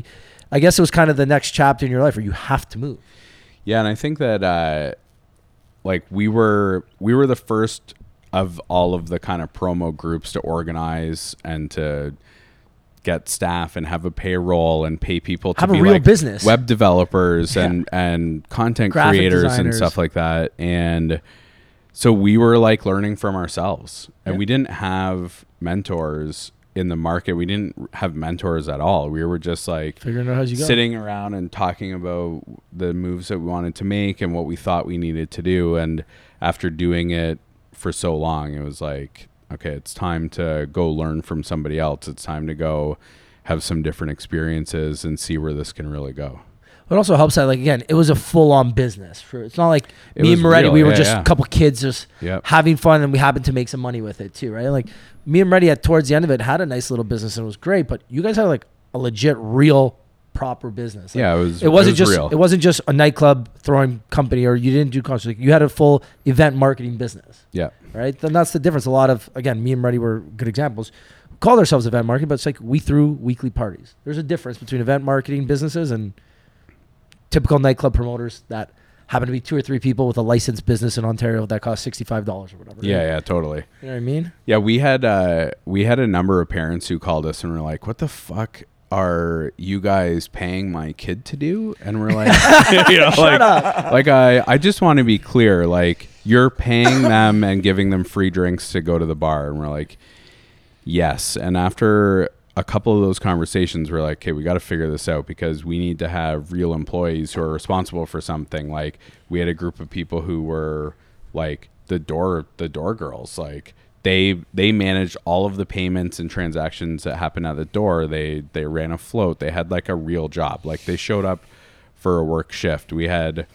I guess it was kind of the next chapter in your life where you have to move. Yeah, and I think that uh, like we were we were the first of all of the kind of promo groups to organize and to get staff and have a payroll and pay people to Have a real like business. web developers and and content Graphic creators and stuff like that and so we were like learning from ourselves and Yeah. we didn't have mentors in the market we didn't have mentors at all we were just like Figuring out as you go. sitting around and talking about the moves that we wanted to make and what we thought we needed to do. And after doing it for so long, it was like, okay, it's time to go learn from somebody else. It's time to go have some different experiences and see where this can really go. It also helps that like again, it was a full on business. For it's not like It me and Moretti, real, we were yeah, just yeah. a couple kids just Yep. having fun and we happened to make some money with it too, right? Like me and Moretti at towards the end of it had a nice little business and it was great, but you guys had like a legit real proper business. Like, Yeah, it was. it wasn't was just real. it wasn't just a nightclub throwing company or you didn't do concerts. Like, you had a full event marketing business, yeah. right? Then that's the difference. A lot of again, me and Moretti were good examples. Called ourselves event marketing, but it's like we threw weekly parties. There's a difference between event marketing businesses and typical nightclub promoters that happen to be two or three people with a licensed business in Ontario that costs sixty five dollars or whatever. Yeah, yeah, totally. You know what I mean? Yeah, we had uh we had a number of parents who called us and were like, "What the fuck are you guys paying my kid to do?" And we're like, you know, like, like I I just want to be clear, like you're paying them and giving them free drinks to go to the bar, and we're like, yes. And after a couple of those conversations, we're like, okay, we got to figure this out because we need to have real employees who are responsible for something. Like we had a group of people who were like the door the door girls, like they they managed all of the payments and transactions that happened at the door. They they ran a float. They had like a real job. Like they showed up for a work shift. We had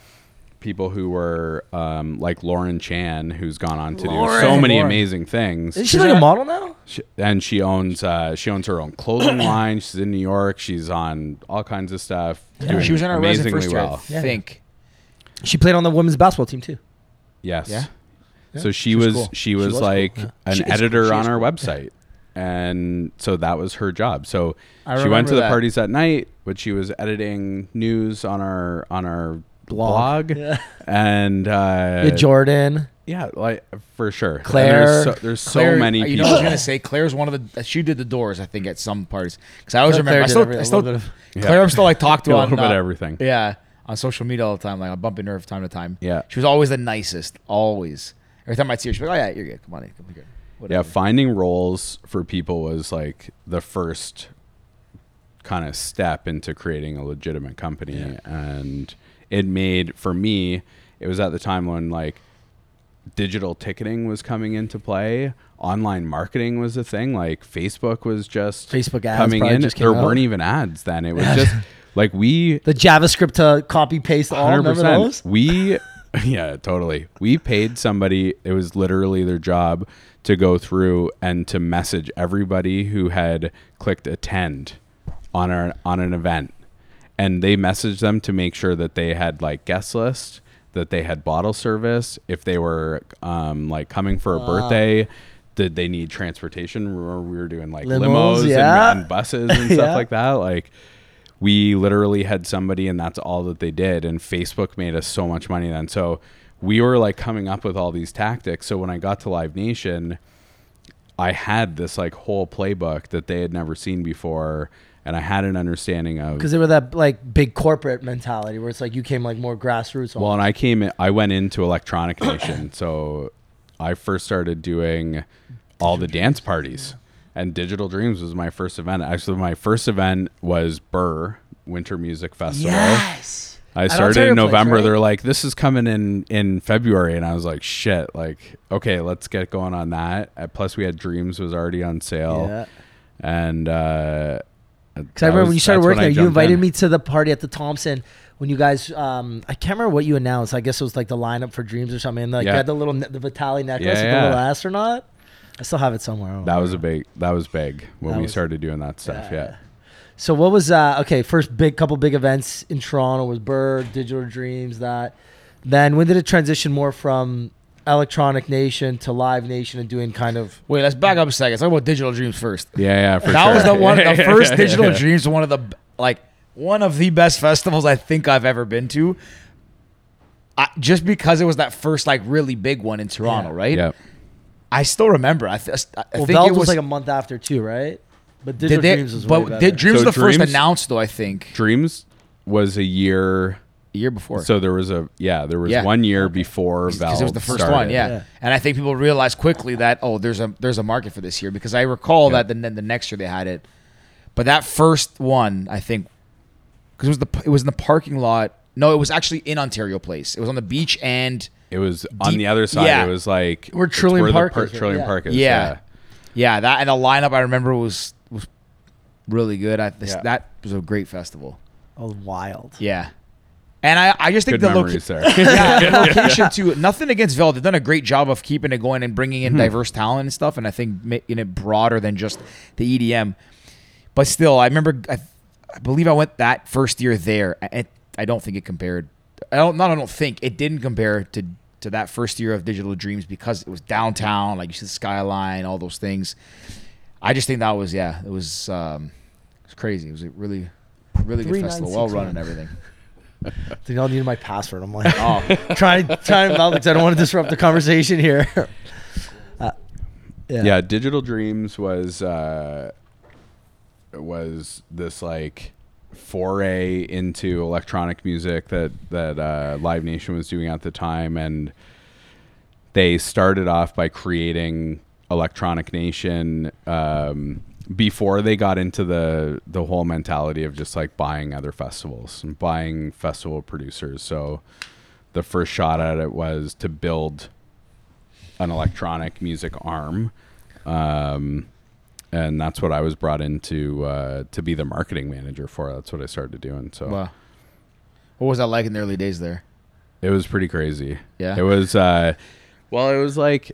people who were um, like Lauren Chan, who's gone on to do so many Lauren. amazing things. Isn't she like a model now? She, and she owns uh, she owns her own clothing line. She's in New York. She's on all kinds of stuff. doing She was in our resident amazingly first year, well. I Yeah. think. She played on the women's basketball team too. Yes. Yeah. So she She was was cool. she was was cool, like yeah. an She is cool. editor on our cool. website. And so that was her job. So I she went to the that. parties at night, but she was editing news on our on our blog. Yeah. And uh, Yeah, Jordan. yeah, like for sure. Claire. There's so, there's so Claire- many You people. know, what I was gonna say Claire's one of the. She did the doors, I think, at some parties. Because I always Claire remember. I still, every- I a still, little bit of- Yeah. Claire, I'm still like talk to a on little bit uh, everything. Yeah, on social media all the time. Like I'm bumping her from time to time. Yeah. she was always the nicest. Always. Every time I'd see her, she'd be like, "Oh yeah, you're good. Come on in. Come here." Yeah, Whatever. finding roles for people was like the first kind of step into creating a legitimate company. And it made, for me, it was at the time when like digital ticketing was coming into play. Online marketing was a thing. Like Facebook was just Facebook ads coming in. just there out. weren't even ads then. It was just like we The JavaScript to copy paste all. Remember those? We, yeah, totally. We paid somebody. It was literally their job to go through and to message everybody who had clicked attend on our on an event, and they messaged them to make sure that they had like guest list, that they had bottle service, if they were um, like coming for a birthday. Did they need transportation? Remember we were doing like Limos, limos, and- and, buses and stuff Yeah. like that. Like we literally had somebody and that's all that they did. And facebook made us so much money then. So we were like coming up with all these tactics. So when i got to live nation i had this like whole playbook that they had never seen before. And i had an understanding of Because they were that like big corporate mentality where it's like you came like more grassroots. well and i came in i went into electronic nation. So i first started doing all the dance parties and digital dreams was my first event actually my first event was burr winter music festival yes. I started in Place, November. right? They're like, "This is coming in in February," and I was like, "Shit!" Like, okay, let's get going on that. Uh, plus, we had Dreams was already on sale, Yeah. and uh, Because I remember when you started working there, you invited me to the party at the Thompson when you guys. Um, I can't remember what you announced. I guess it was like the lineup for Dreams or something. And like you had the little the Vitali necklace Yeah, yeah. the little astronaut. I still have it somewhere. I don't That know. was a big. That was big when That we was- started doing that stuff. Yeah. So what was uh okay? First big couple big events in Toronto was Bird, Digital Dreams. That. Then when did it transition more from Electronic Nation to Live Nation and doing kind of Wait, let's back up a second. Let's talk about Digital Dreams first. Yeah, yeah, for that sure. was the one. The first Yeah, Digital yeah. Dreams, one of the like one of the best festivals I think I've ever been to. I, just because it was that first like really big one in Toronto, Yeah. right? Yeah. I still remember. I, th- I well, think Veld it was, was, like a month after too, right? But Digital did they, Dreams was but better. did Dreams So was the first announced though? I think Dreams was a year. a year before. So there was a yeah, there was Yeah. one year before Veld because it was the first started. one, yeah. Yeah. And I think people realized quickly that oh, there's a there's a market for this year because I recall Yeah. that the the next year they had it, but that first one I think because it was the it was in the parking lot. No, it was actually in Ontario Place. It was on the beach and It was on Deep- the other side. yeah. It was like Where it's Trillium the Park par- is. Trillium Yeah. Park is. yeah, yeah, that and the lineup I remember was was really good. I this, Yeah. that was a great festival. That was wild. Yeah. And I, I just think Good the memories location, there. yeah, the location too. Nothing against Veld. They've done a great job of keeping it going and bringing Mm-hmm. in diverse talent and stuff. And I think making it broader than just the EDM. But still, I remember. I, I believe I went that first year there. I, I don't think it compared. I don't. Not. I don't think it didn't compare to to that first year of Digital Dreams because it was downtown. Like you see the skyline, all those things. I just think that was yeah. It was. Um, it was crazy. It was a really, really good festival. Well run and everything. They all needed my password. I'm like, Oh, trying trying to mouth because I don't want to disrupt the conversation here. Uh, yeah. Digital Dreams was uh, was this like foray into electronic music that that uh, Live Nation was doing at the time, and they started off by creating Electronic Nation um, before they got into the the whole mentality of just like buying other festivals and buying festival producers. So the first shot at it was to build an electronic music arm. Um, and that's what I was brought into uh, to be the marketing manager for. That's what I started doing. So wow. What was that like in the early days there? it was pretty crazy. Yeah. It was uh well it was like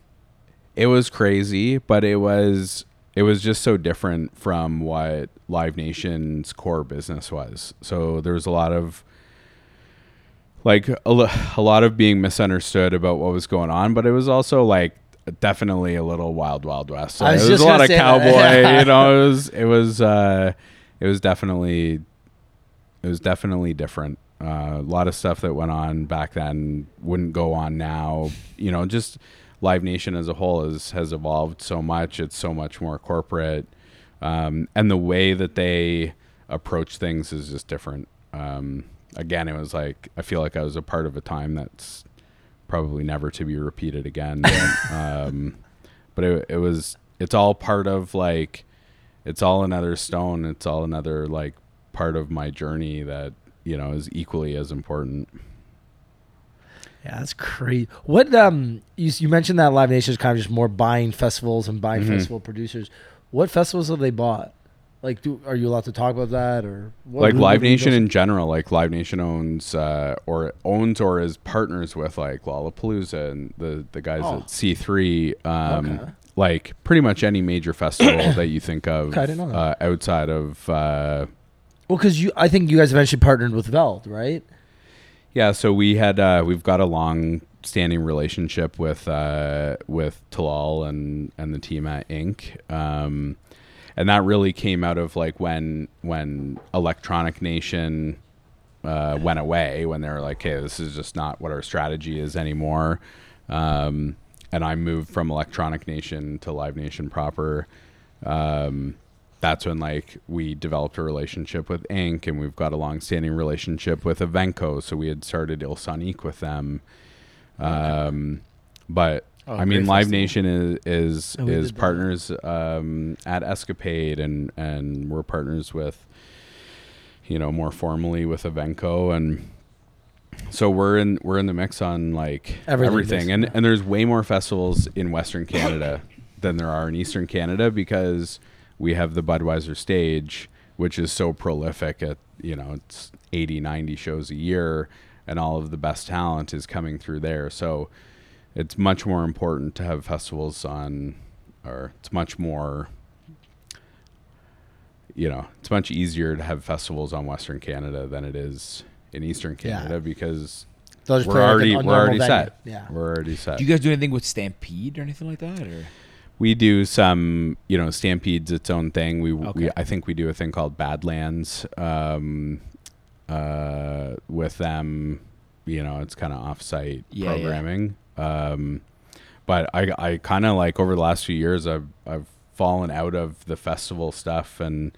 it was crazy, but it was it was just so different from what Live Nation's core business was. So there was a lot of like a, a lot of being misunderstood about what was going on, but it was also like definitely a little wild wild west. So I was it was a lot of cowboy, you know, it was it was uh it was definitely it was definitely different. Uh, a lot of stuff that went on back then wouldn't go on now. You know, just Live Nation as a whole has has evolved so much. It's so much more corporate, um, and the way that they approach things is just different. Um, again, it was like I feel like I was a part of a time that's probably never to be repeated again. um, but it, it was it's all part of like it's all another stone. It's all another like part of my journey that you know is equally as important. Yeah, that's crazy. What um you you mentioned that Live Nation is kind of just more buying festivals and buying Mhm. festival producers. What festivals have they bought? Like, do are you allowed to talk about that or what, like Live who do you Nation in general, like Live Nation owns uh, or owns or is partners with like Lollapalooza and the the guys Oh. at C three. Um, Okay. Like pretty much any major festival that you think of Okay, I didn't know uh, outside of uh, Well, because you, I think you guys eventually partnered with Veld, right? Yeah, so we had uh, we've got a long standing relationship with uh, with Talal and and the team at INK. Um, and that really came out of like when when Electronic Nation uh, went away when they were like, "Hey, this is just not what our strategy is anymore." Um, and I moved from Electronic Nation to Live Nation proper. Um, that's when like we developed a relationship with INK. and we've got a long-standing relationship with Evenko. So we had started ÎleSoniq with them. Um, but Oh, I mean, Live festival. Nation is is, Oh, is partners um, at Escapade, and and we're partners with, you know, more formally with Evenko, and so we're in we're in the mix on like Everything, everything, and and there's way more festivals in Western Canada than there are in Eastern Canada because we have the Budweiser stage, which is so prolific at you know it's 80 90 shows a year and all of the best talent is coming through there. So it's much more important to have festivals on or it's much more you know it's much easier to have festivals on western canada than it is in eastern Yeah. canada because They'll we're play like already we're already venue. set Yeah. we're already set Do you guys do anything with Stampede or anything like that? Or we do some, you know, Stampede's its own thing. We, Okay. we I think we do a thing called Badlands um, uh, with them. You know, it's kind of offsite Yeah, yeah. Um, but I, I kind of like over the last few years, I've, I've fallen out of the festival stuff and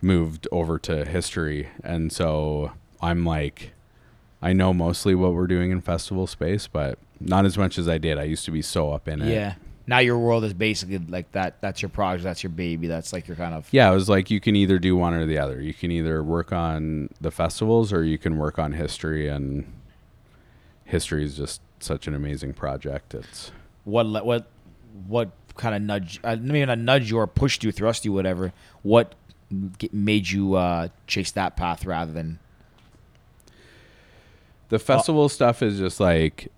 moved over to history. And so I'm like, I know mostly what we're doing in festival space, but not as much as I did. I used to be so up in it. yeah, now your world is basically like that. That's your project. That's your baby. That's like your kind of Yeah, it was like you can either do one or the other. You can either work on the festivals or you can work on history and history is just such an amazing project. It's what le- what what kind of nudge uh, maybe not nudge you or pushed you thrust you whatever what g- made you uh chase that path rather than the festival stuff is just like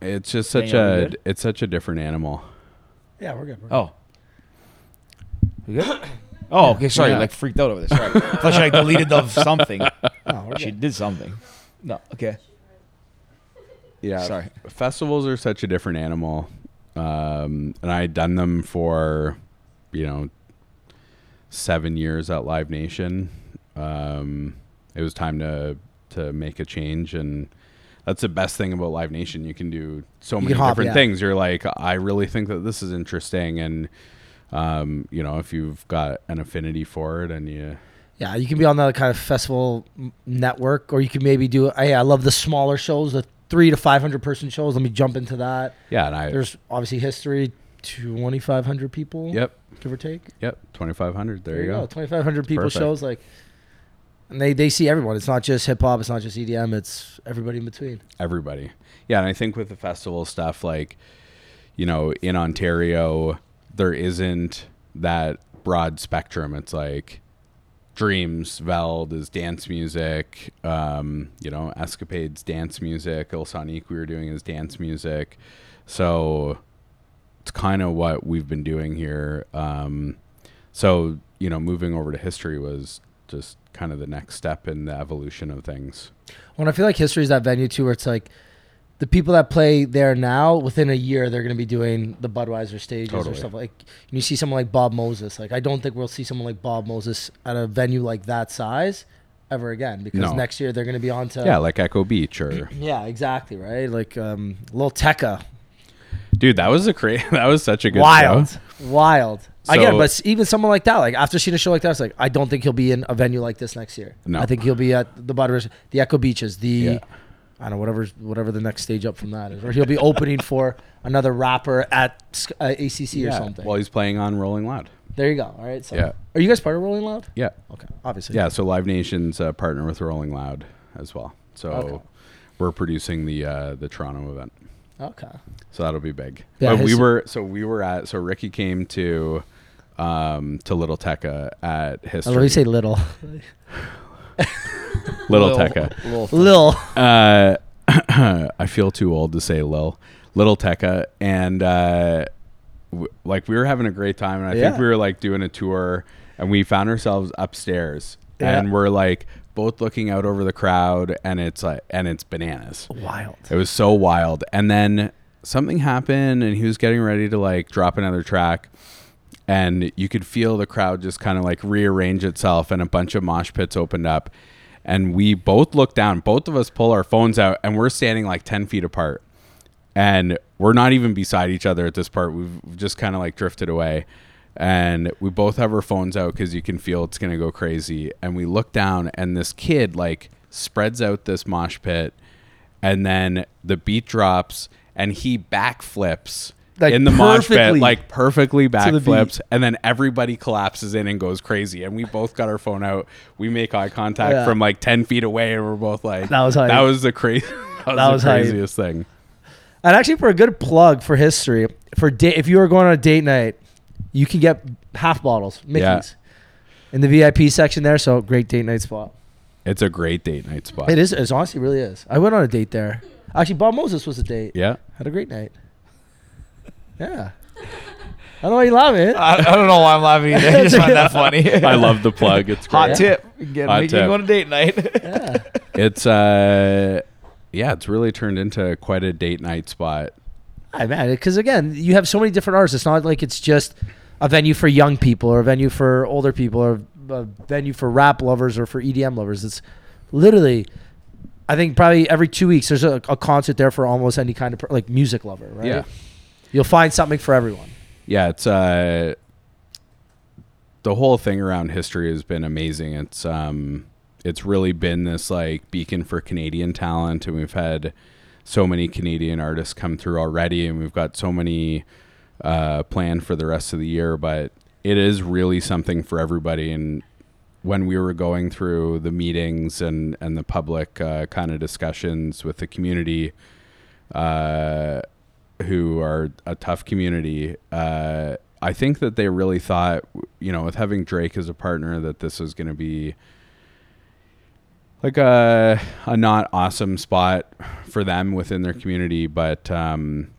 it's just such a good? it's such a different animal. Yeah, we're good. We're good. oh you good oh okay sorry Yeah. like freaked out over this sorry I thought she like deleted the something Oh, she good. did something no okay Yeah. Sorry. Festivals are such a different animal. Um, and I had done them for, you know, seven years at Live Nation. Um, it was time to to make a change and that's the best thing about Live Nation. You can do so many hop, different yeah. things. You're like, I really think that this is interesting and um, you know, if you've got an affinity for it and you Yeah, you can be on the kind of festival network, or you can maybe do. Hey, I love the smaller shows, the three to five hundred person shows. Let me jump into that. yeah, and I There's obviously history, twenty five hundred people. Yep. give or take. Yep, twenty five hundred. There, you go. Twenty five hundred people Perfect. shows like, and they they see everyone. It's not just hip hop. It's not just EDM. It's everybody in between. everybody. Yeah, and I think with the festival stuff, like, you know, in Ontario, there isn't that broad spectrum. It's like Dreams, Veld is dance music, um, you know, Escapades dance music, ÎleSoniq we were doing is dance music. So it's kind of what we've been doing here. Um, so, you know, moving over to history was just kind of the next step in the evolution of things. When I feel like history is that venue too, where it's like the people that play there now, within a year, they're going to be doing the Budweiser stages or stuff like. You see someone like Bob Moses. Like I don't think we'll see someone like Bob Moses at a venue like that size ever again because No. next year they're going to be on to. Yeah, like Echo Beach or Yeah, exactly right. Like um, Lil Tecca, Dude, that was a crazy. that was such a good wild, show. wild. Again, So- but even someone like that, like after seeing a show like that, it's like I don't think he'll be in a venue like this next year. No. I think he'll be at the Budweiser, the Echo Beaches, the Yeah. I don't know whatever whatever the next stage up from that is, or he'll be opening for another rapper at uh, ACC or something. Well, he's playing on Rolling Loud. there you go. All right. So, Yeah. are you guys part of Rolling Loud? Yeah, Okay, obviously. yeah. So Live Nation's uh, partner with Rolling Loud as well. So Okay. we're producing the uh, the Toronto event. Okay. So that'll be big. Yeah, but we were so we were at so Ricky came to um to Little Tecca at I history. love you say little, Little Lil- Tecca. Lil- Lil. Uh, I feel too old to say Lil. Little Tecca, and uh, w- like we were having a great time, and I think we were like doing a tour, and we found ourselves upstairs, Yeah. and we're like both looking out over the crowd, and it's like, and it's bananas. Wild. It was so wild, and then something happened, and he was getting ready to like drop another track. And you could feel the crowd just kind of like rearrange itself, and a bunch of mosh pits opened up and we both look down. Both of us pull our phones out, and we're standing like ten feet apart, and we're not even beside each other at this part. We've just kind of like drifted away, and we both have our phones out because you can feel it's gonna go crazy. And we look down, and this kid like spreads out this mosh pit, and then the beat drops, and he backflips. Like, in the mosh pit, like perfectly to the backflips, and then everybody collapses in and goes crazy. And we both got our phone out. We make eye contact Yeah. from like ten feet away, and we're both like, That was hype. that was the crazy, that was That the was hype. craziest thing." And actually, for a good plug for history, for date, if you were going on a date night, you can get half bottles, Mickey's. in the VIP section there. So great date night spot. It's a great date night spot. It is. It honestly really is. I went on a date there. Actually, Bob Moses was a date. Yeah. Had a great night. Yeah. I don't know why you laughing. I, I don't know why I'm laughing either. I just find that funny. I love the plug. It's great. Hot tip. Get, Hot make tip. you go on a date night. Yeah. It's uh yeah, it's really turned into quite a date night spot. I man, because again, you have so many different artists. It's not like it's just a venue for young people or a venue for older people or a venue for rap lovers or for EDM lovers. It's literally, I think probably every two weeks there's a, a concert there for almost any kind of like music lover, right? Yeah. You'll find something for everyone. Yeah, it's uh the whole thing around history has been amazing. It's um it's really been this like beacon for Canadian talent and we've had so many Canadian artists come through already and we've got so many uh planned for the rest of the year, but it is really something for everybody and when we were going through the meetings and and the public uh, kind of discussions with the community uh who are a tough community. Uh, I think that they really thought, you know, with having Drake as a partner, that this was going to be like a a not awesome spot for them within their community. But um,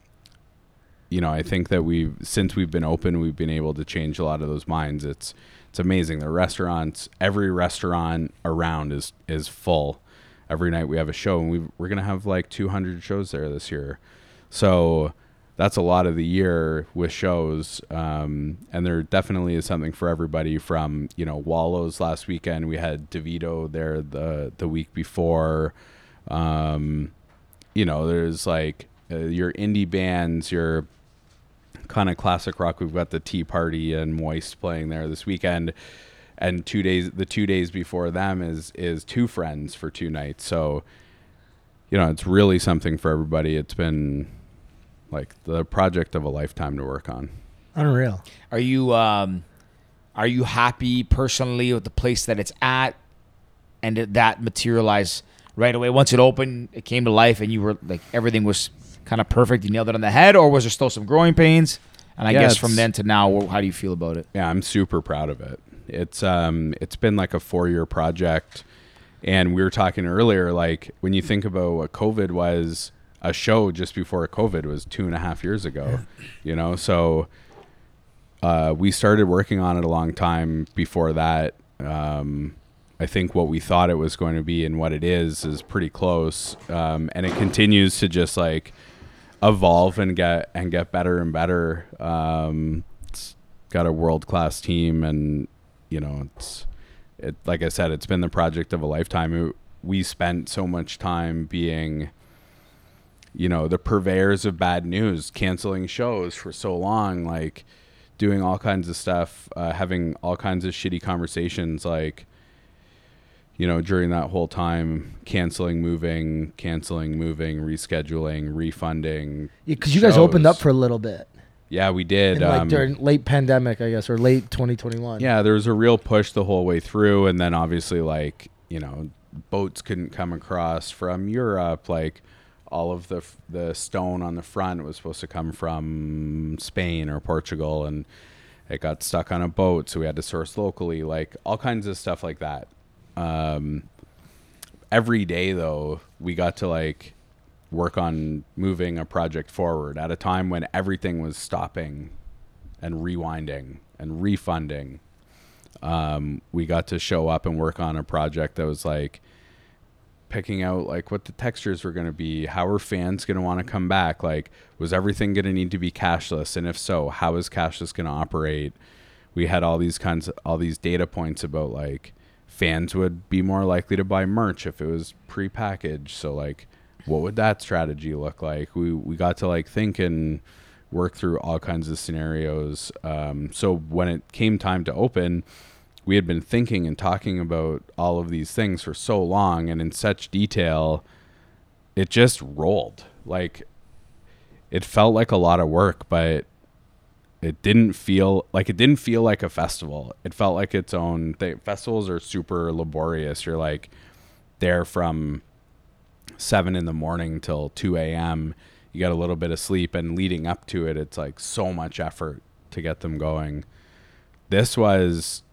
you know, I think that we've since we've been open, we've been able to change a lot of those minds. It's it's amazing. The restaurants, every restaurant around is is full. Every night we have a show, and we we're gonna have like 200 shows there this year. So that's a lot of the year with shows. Um, and there definitely is something for everybody from, you know, Wallows last weekend. We had DeVito there the, the week before. Um, you know, there's like uh, your indie bands, your kind of classic rock. We've got the Tea Party and Moist playing there this weekend. And two days, the two days before them is, is two friends for two nights. So, you know, it's really something for everybody. It's been like the project of a lifetime to work on. Unreal. Are you um, are you happy personally with the place that it's at, and did that materialize right away once it opened? It came to life, and you were like everything was kind of perfect. You nailed it on the head, or was there still some growing pains? And I Yeah, guess from then to now, how do you feel about it? Yeah, I'm super proud of it. It's um it's been like a 4-year project and we were talking earlier like when you think about what COVID was a show just before COVID was two and a half years ago, you know? So uh, we started working on it a long time before that. Um, I think what we thought it was going to be and what it is is pretty close, um, and it continues to just like evolve and get and get better and better. Um, it's got a world class team, and you know, it's it like I said, it's been the project of a lifetime. It- we spent so much time being you know the purveyors of bad news canceling shows for so long like doing all kinds of stuff uh, having all kinds of shitty conversations like you know during that whole time canceling moving canceling moving rescheduling refunding Because you guys opened up for a little bit. yeah we did like um, during late pandemic, I guess, or late 2021. yeah there was a real push the whole way through and then obviously like you know boats couldn't come across from europe like all of the the stone on the front was supposed to come from spain or portugal and it got stuck on a boat so we had to source locally like all kinds of stuff like that. Um every day though we got to like work on moving a project forward at a time when everything was stopping and rewinding and refunding. Um, we got to show up and work on a project that was like picking out like what the textures were going to be how are fans going to want to come back like was everything going to need to be cashless? And if so how is cashless going to operate? We had all these kinds of all these data points about like fans would be more likely to buy merch if it was pre-packaged. So like what would that strategy look like? We we got to like think and work through all kinds of scenarios. Um, so when it came time to open we had been thinking and talking about all of these things for so long and in such detail it just rolled. Like it felt like a lot of work but it didn't feel like it didn't feel like a festival. It felt like its own thing. Festivals are super laborious. You're like there from 7 in the morning till 2 a.m you got a little bit of sleep and leading up to it it's like so much effort to get them going. This was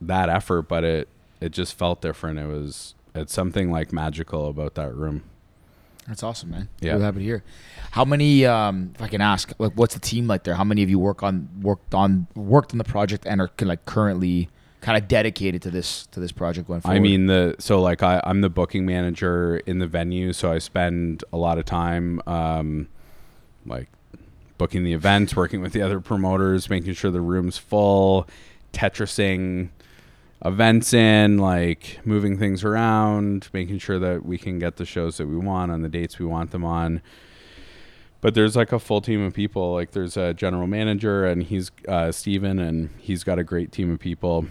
that effort, but it it just felt different. It was it's something like magical about that room. That's awesome, man. Yeah. Really happy to hear. How many, um, if I can ask, like, what's the team like there? How many of you work on worked on worked on the project and are like currently kind of dedicated to this to this project going forward? I mean the so like I, I'm the booking manager in the venue, so I spend a lot of time um, like booking the events, working with the other promoters, making sure the room's full, tetrising events in, like moving things around, making sure that we can get the shows that we want on the dates we want them on. But there's like a full team of people. Like there's a general manager, and he's uh, Steven, and he's got a great team of people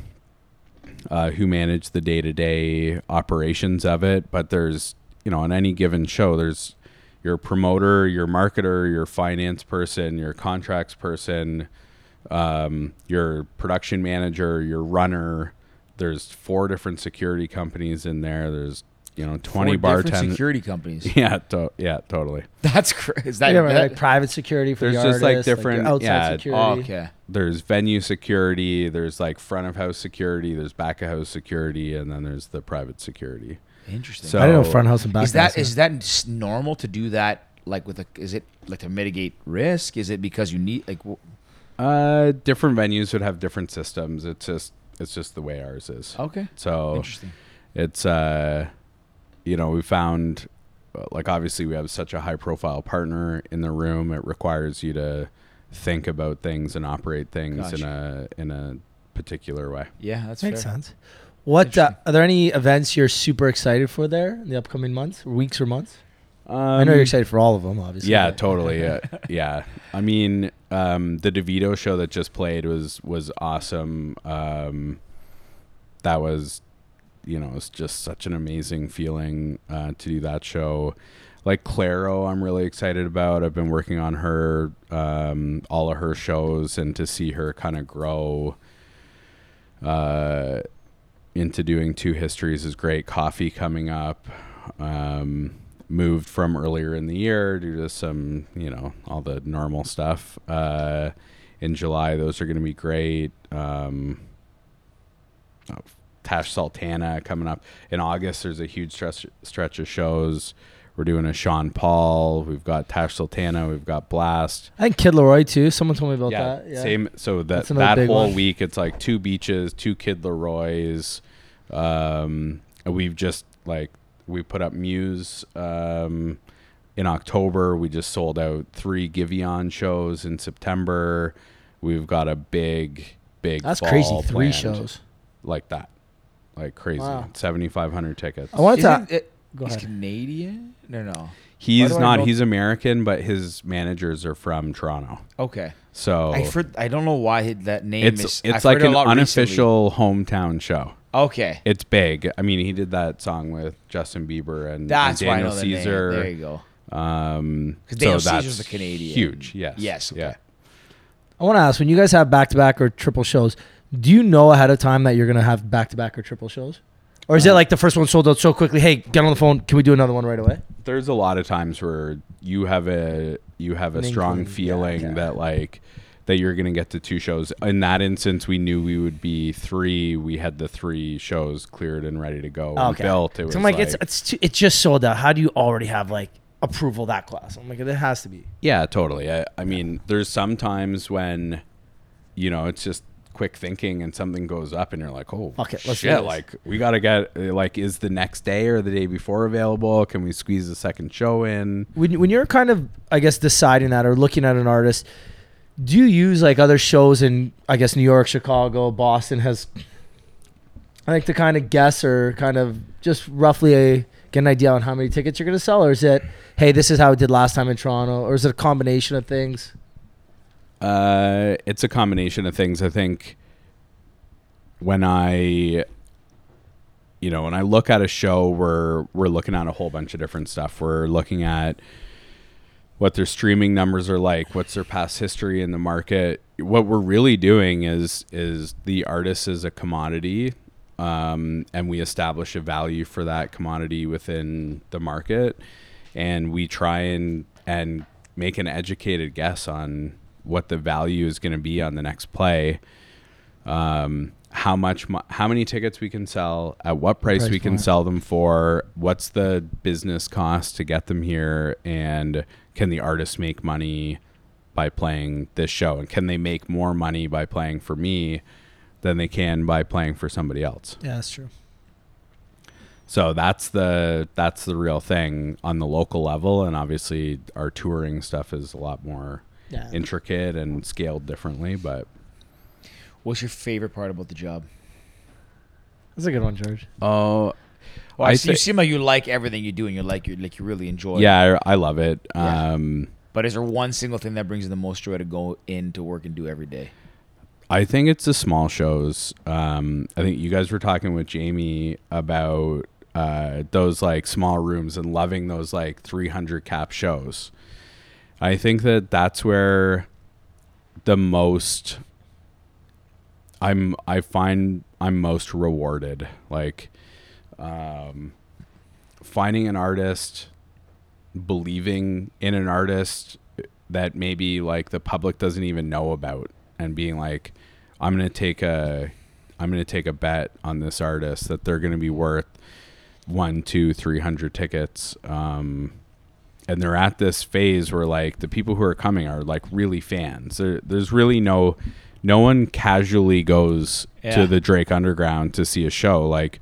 uh, who manage the day to day operations of it. But there's, you know, on any given show, there's your promoter, your marketer, your finance person, your contracts person, um, your production manager, your runner. There's four different security companies in there. There's, you know, 20 Four different bartenders. security companies. Yeah, to- yeah, totally. That's crazy. Is that, Yeah, that- like private security for There's the just, like, artists, your different- outside yeah, security. oh, okay. there's venue security, there's like front of house security, there's back of house security, and then there's the private security. Interesting. So- I didn't know front house and back is that house. is that s- normal to do that? Like with a, is it like to mitigate risk? Is it because you need like? wh- Uh, different venues would have different systems. It's just it's just the way ours is. Okay, So interesting. it's uh, you know, we found uh, like obviously we have such a high profile partner in the room. It requires you to think about things and operate things in a in a particular way. Yeah, that's Makes fair. sense. What uh, are there any events you're super excited for there in the upcoming months, weeks, or months? Um, I know you're excited for all of them, obviously. Yeah, totally. Yeah, yeah. I mean, um, the DeVito show that just played was was awesome. Um, that was, you know, it's just such an amazing feeling uh, to do that show. Like Clairo, I'm really excited about. I've been working on her, um, all of her shows, and to see her kind of grow uh, into doing two histories is great. Coffee coming up. Um, moved from earlier in the year due to some, you know, all the normal stuff. Uh, in July, those are going to be great. Um, oh, Tash Sultana coming up in August. There's a huge stretch stretch of shows. We're doing a Sean Paul. We've got Tash Sultana. We've got Blast. I think Kid LAROI too. Someone told me about yeah, that. Yeah. same. So that that whole one. week, it's like two beaches, two Kid LAROI's. Um, we've just like we put up Muse um, in October. We just sold out three Giveon shows in September. We've got a big, big. That's fall crazy. Three shows. like that, like crazy. Wow. Seventy five hundred tickets. I want Isn't to. it, Go he's ahead. Canadian? No, no. He's not. He's American, but his managers are from Toronto. Okay. So I for, I don't know why that name it's is. it's I've like heard it a an lot recently. unofficial hometown show. Okay. It's big. I mean, he did that song with Justin Bieber and, That's and why I Daniel know the Caesar. name. There you go. Um, Because so Daniel that's Caesar's a Canadian. Huge. Yes. Yes. Okay. Yeah. I want to ask when you guys have back to back or triple shows, do you know ahead of time that you're gonna have back to back or triple shows, or is it like the first one sold out so quickly? Hey, get on the phone. Can we do another one right away? There's a lot of times where you have a you have a An strong inkling, yeah, feeling yeah. that like that you're gonna get to two shows. In that instance, we knew we would be three. We had the three shows cleared and ready to go. We built. It was I'm like, it's it's too, it's just sold out. How do you already have like approval that class? I'm like, it has to be. Yeah, totally. I, I mean, there's some times when, you know, it's just quick thinking and something goes up and you're like, oh, Fuck it, let's shit, like we got to get, like, is the next day or the day before available? Can we squeeze a second show in? when when you're kind of I guess deciding that or looking at an artist, do you use like other shows in I guess New York, Chicago, Boston has I think to kind of guess or kind of just roughly a, get an idea on how many tickets you're gonna sell, or is it hey this is how it did last time in Toronto, or is it a combination of things? Uh, it's a combination of things. I think when I, you know, when I look at a show, we're we're looking at a whole bunch of different stuff. We're looking at what their streaming numbers are like, what's their past history in the market. What we're really doing is is the artist is a commodity, um, and we establish a value for that commodity within the market, and we try and and make an educated guess on what the value is going to be on the next play. Um, how much how many tickets we can sell at what price, Price we can point. sell them for what's the business cost to get them here and can the artist make money by playing this show and can they make more money by playing for me than they can by playing for somebody else Yeah, that's true. so that's the that's the real thing on the local level and obviously our touring stuff is a lot more Yeah. intricate and scaled differently but What's your favorite part about the job? That's a good one, George. oh Well, I I see, you seem like you like everything you do, and you like you like you really enjoy. it. yeah I, I love it Yeah. um But is there one single thing that brings you the most joy to go into work and do every day? I think it's the small shows. Um, I think you guys were talking with Jamie about uh, those like small rooms and loving those like 300 cap shows. I think that that's where the most I'm I find I'm most rewarded. Like um, finding an artist, believing in an artist that maybe like the public doesn't even know about and being like i'm gonna take a i'm gonna take a bet on this artist that they're gonna be worth one two three hundred tickets. Um and they're at this phase where like the people who are coming are like really fans. There, there's really no no one casually goes Yeah. to the drake underground to see a show. Like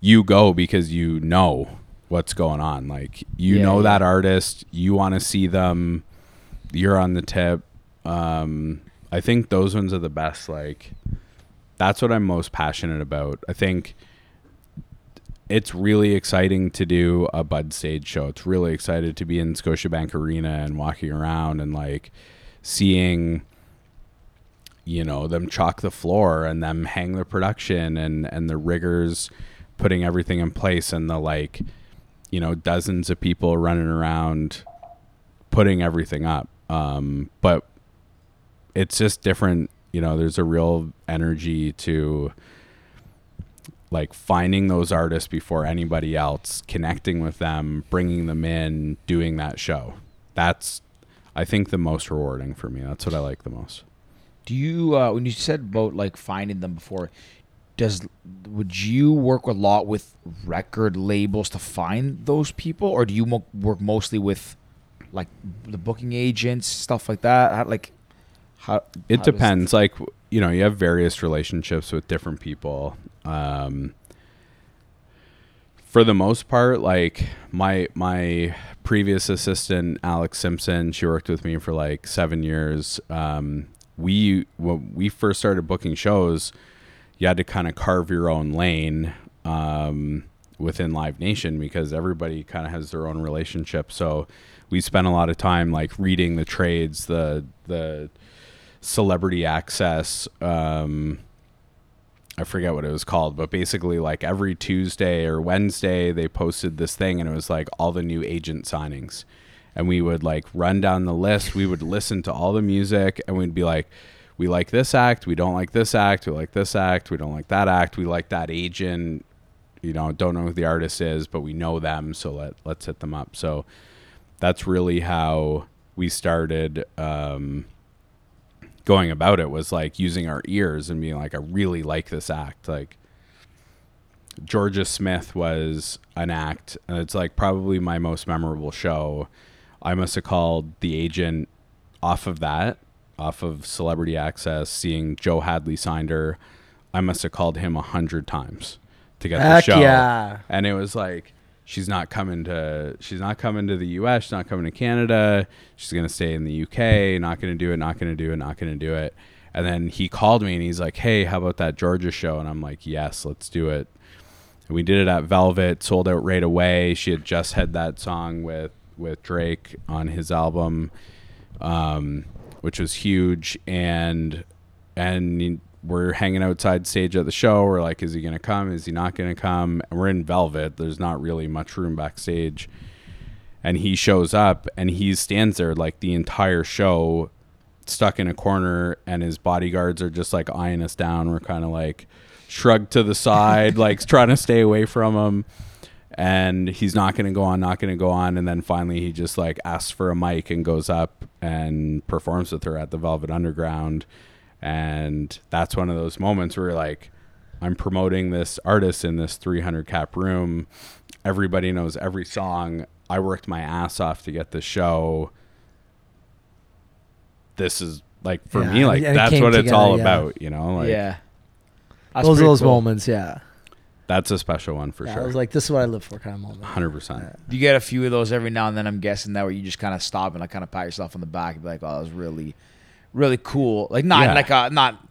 you go because you know what's going on. Like you Yeah, know yeah. that artist you want to see them you're on the tip. Um i think those ones are the best like that's what i'm most passionate about. I think it's really exciting to do a bud stage show. It's really excited to be in scotiabank arena and walking around and like seeing you know them chalk the floor and them hang the production and and the riggers putting everything in place and the like you know dozens of people running around putting everything up. Um but it's just different you know there's a real energy to like finding those artists before anybody else connecting with them bringing them in doing that show. That's i think the most rewarding for me. That's what i like the most. Do you uh, when you said about like finding them before? Does would you work a lot with record labels to find those people, or do you mo- work mostly with like the booking agents, stuff like that? How, like how it how depends. Like you know you have various relationships with different people. Um for the most part like my my previous assistant alex simpson she worked with me for like seven years. Um we when we first started booking shows you had to kind of carve your own lane um, within Live Nation because everybody kind of has their own relationship. So we spent a lot of time like reading the trades, the the celebrity access. Um, I forget what it was called, but basically, like every Tuesday or Wednesday, they posted this thing, and it was like all the new agent signings. And we would like run down the list. We would listen to all the music, and we'd be like, "We like this act. We don't like this act. We like this act. We don't like that act. We like that agent. You know, don't know who the artist is, but we know them, so let let's hit them up." So that's really how we started. Um, going about it was like using our ears and being like, I really like this act. Like Jorja Smith was an act, and it's like probably my most memorable show. I must have called the agent off of that, off of Celebrity Access, seeing Joe Hadley signed her. I must have called him a hundred times to get the show. yeah. And it was like she's not coming to she's not coming to the US, she's not coming to Canada. She's going to stay in the UK, not going to do it, not going to do it, not going to do it. And then he called me and he's like, "Hey, how about that Jorja show?" And I'm like, "Yes, let's do it." And we did it at Velvet, sold out right away. She had just had that song with with Drake on his album, um, which was huge. And and we're hanging outside stage at the show. We're like, is he gonna come? Is he not gonna come? And we're in Velvet. There's not really much room backstage. And he shows up and he stands there like the entire show, stuck in a corner, and his bodyguards are just like eyeing us down. We're kind of like shrugged to the side, like trying to stay away from him. And he's not going to go on, not going to go on. And then finally, he just like asks for a mic and goes up and performs with her at the Velvet Underground. and that's one of those moments where like I'm promoting this artist in this 300 cap room. Everybody knows every song. I worked my ass off to get the show. This is like for Yeah, me, like that's came what it's all yeah. about, you know. Like yeah. That's those are those cool. moments, yeah. That's a special one for yeah I was like, this is what I live for, kind of moment. Hundred percent. You get a few of those every now and then. I'm guessing that where you just kind of stop and like kind of pat yourself on the back and be like, "Oh, that was really, really cool." Like not Yeah. like a not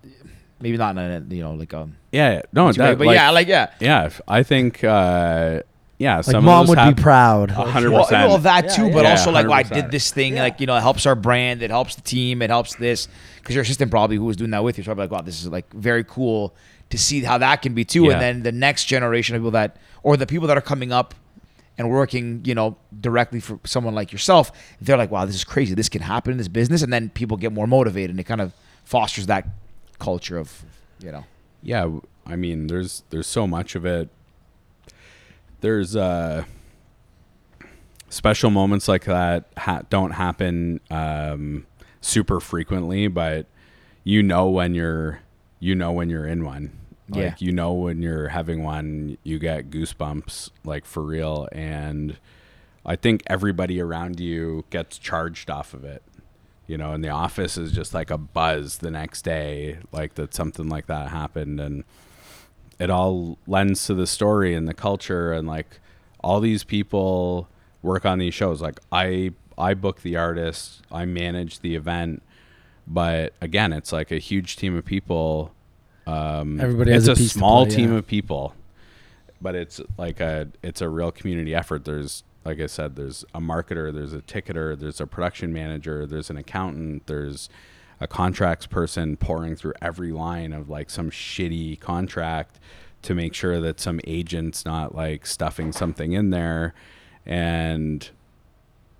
maybe not in a you know like a Yeah, yeah. no, that, but like, yeah, like yeah. yeah. I think, uh, yeah, Like some mom of those would hap- be proud. Hundred Well, percent. well, that too, yeah. but Yeah, also like, well, I did this thing, Yeah. like you know, it helps our brand, it helps the team, it helps this, because your assistant probably who was doing that with you, so I'd like, wow, this is like very cool to see how that can be too, Yeah. and then the next generation of people that, or the people that are coming up and working, you know, directly for someone like yourself, they're like, wow, this is crazy, this can happen in this business, and then people get more motivated, and it kind of fosters that culture of, you know, yeah I mean there's there's so much of it. There's uh special moments like that ha- don't happen um super frequently but you know when you're you know when you're in one like Yeah. you know when you're having one you get goosebumps like for real and i think everybody around you gets charged off of it you know, and the office is just like a buzz the next day, like that something like that happened, and it all lends to the story and the culture, and like all these people work on these shows. Like I, I book the artists, I manage the event, but again, it's like a huge team of people. Um, Everybody it's has a a small play, team yeah. of people, but it's like a it's a real community effort. There's like I said, there's a marketer, there's a ticketer, there's a production manager, there's an accountant, there's a contracts person pouring through every line of like some shitty contract to make sure that some agent's not like stuffing something in there and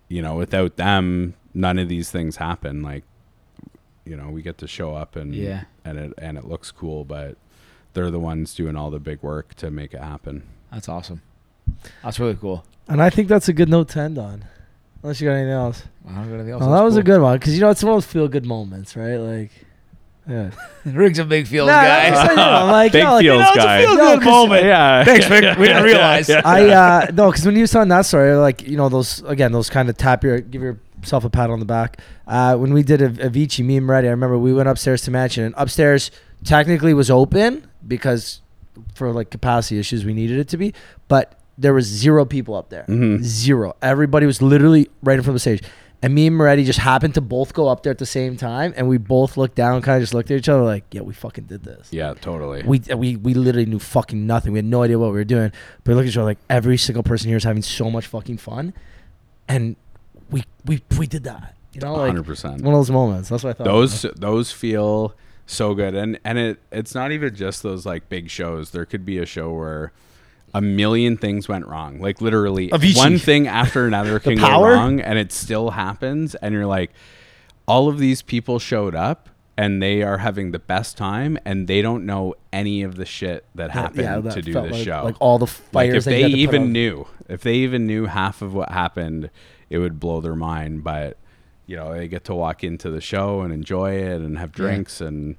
you know without them none of these things happen like you know we get to show up and Yeah. and it and it looks cool but they're the ones doing all the big work to make it happen that's awesome. That's really cool. And I think that's a good note to end on. Unless you got anything else. I don't got anything else. Oh, that was a good one because you know it's one of those feel good moments, right? Like, yeah. Rick's a big feels Nah, guy. I'm saying, you know, like, Big yo, like, feels you know, it's a guy. feel No, good 'cause- moment. yeah Thanks, Rick. We didn't realize. I uh no, because when you was telling that story, like you know those again those kind of tap your give yourself a pat on the back. Uh, when we did a Avicii, me and Moretti, I remember we went upstairs to Mansion, and upstairs technically was open because for like capacity issues we needed it to be, but there was zero people up there, Mhm. zero. Everybody was literally right in front of the stage. And me and Moretti just happened to both go up there at the same time, and we both looked down, kind of just looked at each other, like, "Yeah, we fucking did this." yeah totally We, we we literally knew fucking nothing. We had no idea what we were doing. But we looked at each other like every single person here is having so much fucking fun, and we we we did that. You know, like 100% one of those moments. That's what I thought. those those feel so good and and it it's not even just those like big shows there could be a show where a million things went wrong like literally Avicii. one thing after another can go wrong and it still happens and you're like all of these people showed up and they are having the best time and they don't know any of the shit that happened that to do the like, show Like all the like fires if that they you had to put even knew if they even knew half of what happened it would blow their mind but you know they get to walk into the show and enjoy it and have Yeah. drinks and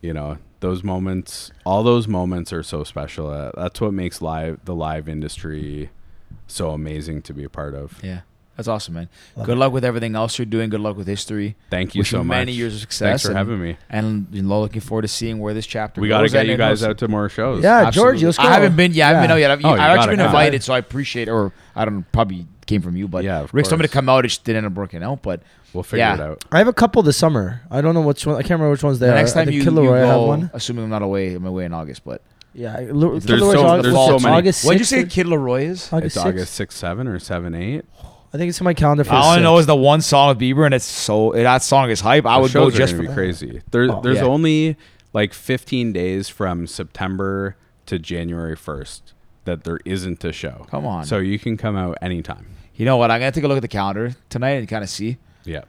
you know those moments all those moments are so special uh, that's what makes live the live industry so amazing to be a part of Yeah, that's awesome, man. Love Good it. luck with everything else you're doing. Good luck with history. thank you Wish so much Many years of success. thanks for and, having me And you know, looking forward to seeing where this chapter. we got to get you guys out to more shows Yeah, Absolutely. George, let's go. I haven't been. Yeah, I haven't been out yet. I've, Oh, I've actually been invited, so I appreciate. Or I don't know, probably came from you, but Yeah, of Rick told me to come out. It just didn't end up working out. But we'll figure Yeah. it out I have a couple this summer. I don't know which one. I can't remember which ones they the are. next I time think you, Kid you LAROI, I have go, one. assuming I'm not away, I'm away in August. But Yeah, I- Lu- Kid There's so- August, there's August, so many. August what did you say? Kid LAROI is? August it's 6th? august 6 7 or 7 8 I think it's in my calendar for. All I know is the one song with Bieber, and it's so that song is hype. I would go just for be crazy. There, Oh, there's yeah. only like 15 days from September to January 1st that there isn't a show. Come on. So you can come out anytime. You know what? I'm gonna take a look at the calendar tonight and kind of see. Yeah.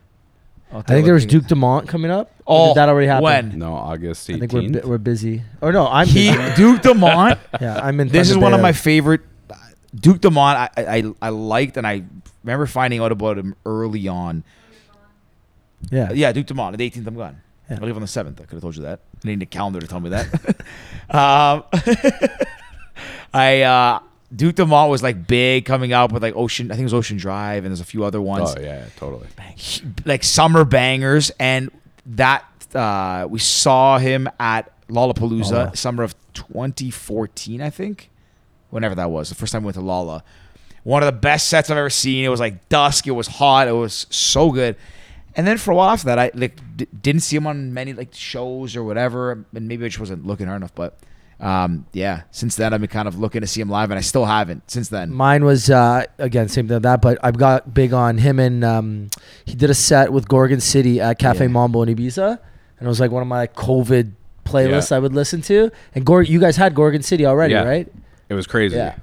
I'll I take a think there was look. Duke Dumont coming up. Oh, did that already happen? when? No, August 18th. I think we're, bu- we're busy. Or no, I'm He busy. Duke Dumont. yeah, I'm in. this is Thunder one of my favorite. Duke Dumont. I, I I liked and I remember finding out about him early on. Yeah, Yeah, Duke Dumont. The 18th, I'm gone. Yeah. I leave on the seventh. I could have told you that. I need a calendar to tell me that. um, I uh, Duke Dumont was like big coming up with like Ocean. I think it was Ocean Drive, and there's a few other ones. Oh yeah, totally. like summer bangers and that uh we saw him at Lollapalooza Lolla. summer of 2014 I think whenever that was the first time we went to Lolla one of the best sets I've ever seen it was like dusk it was hot it was so good and then for a while after that I like d- didn't see him on many like shows or whatever and maybe I just wasn't looking hard enough but um yeah since then I've been kind of looking to see him live and I still haven't since then Mine was uh, again same thing with that, but I've got big on him and um, he did a set with Gorgon City at Cafe Yeah. Mambo in Ibiza, and it was like one of my COVID playlists Yeah. I would listen to. And Gor- you guys had Gorgon City already, Yeah. right? It was crazy. Yeah.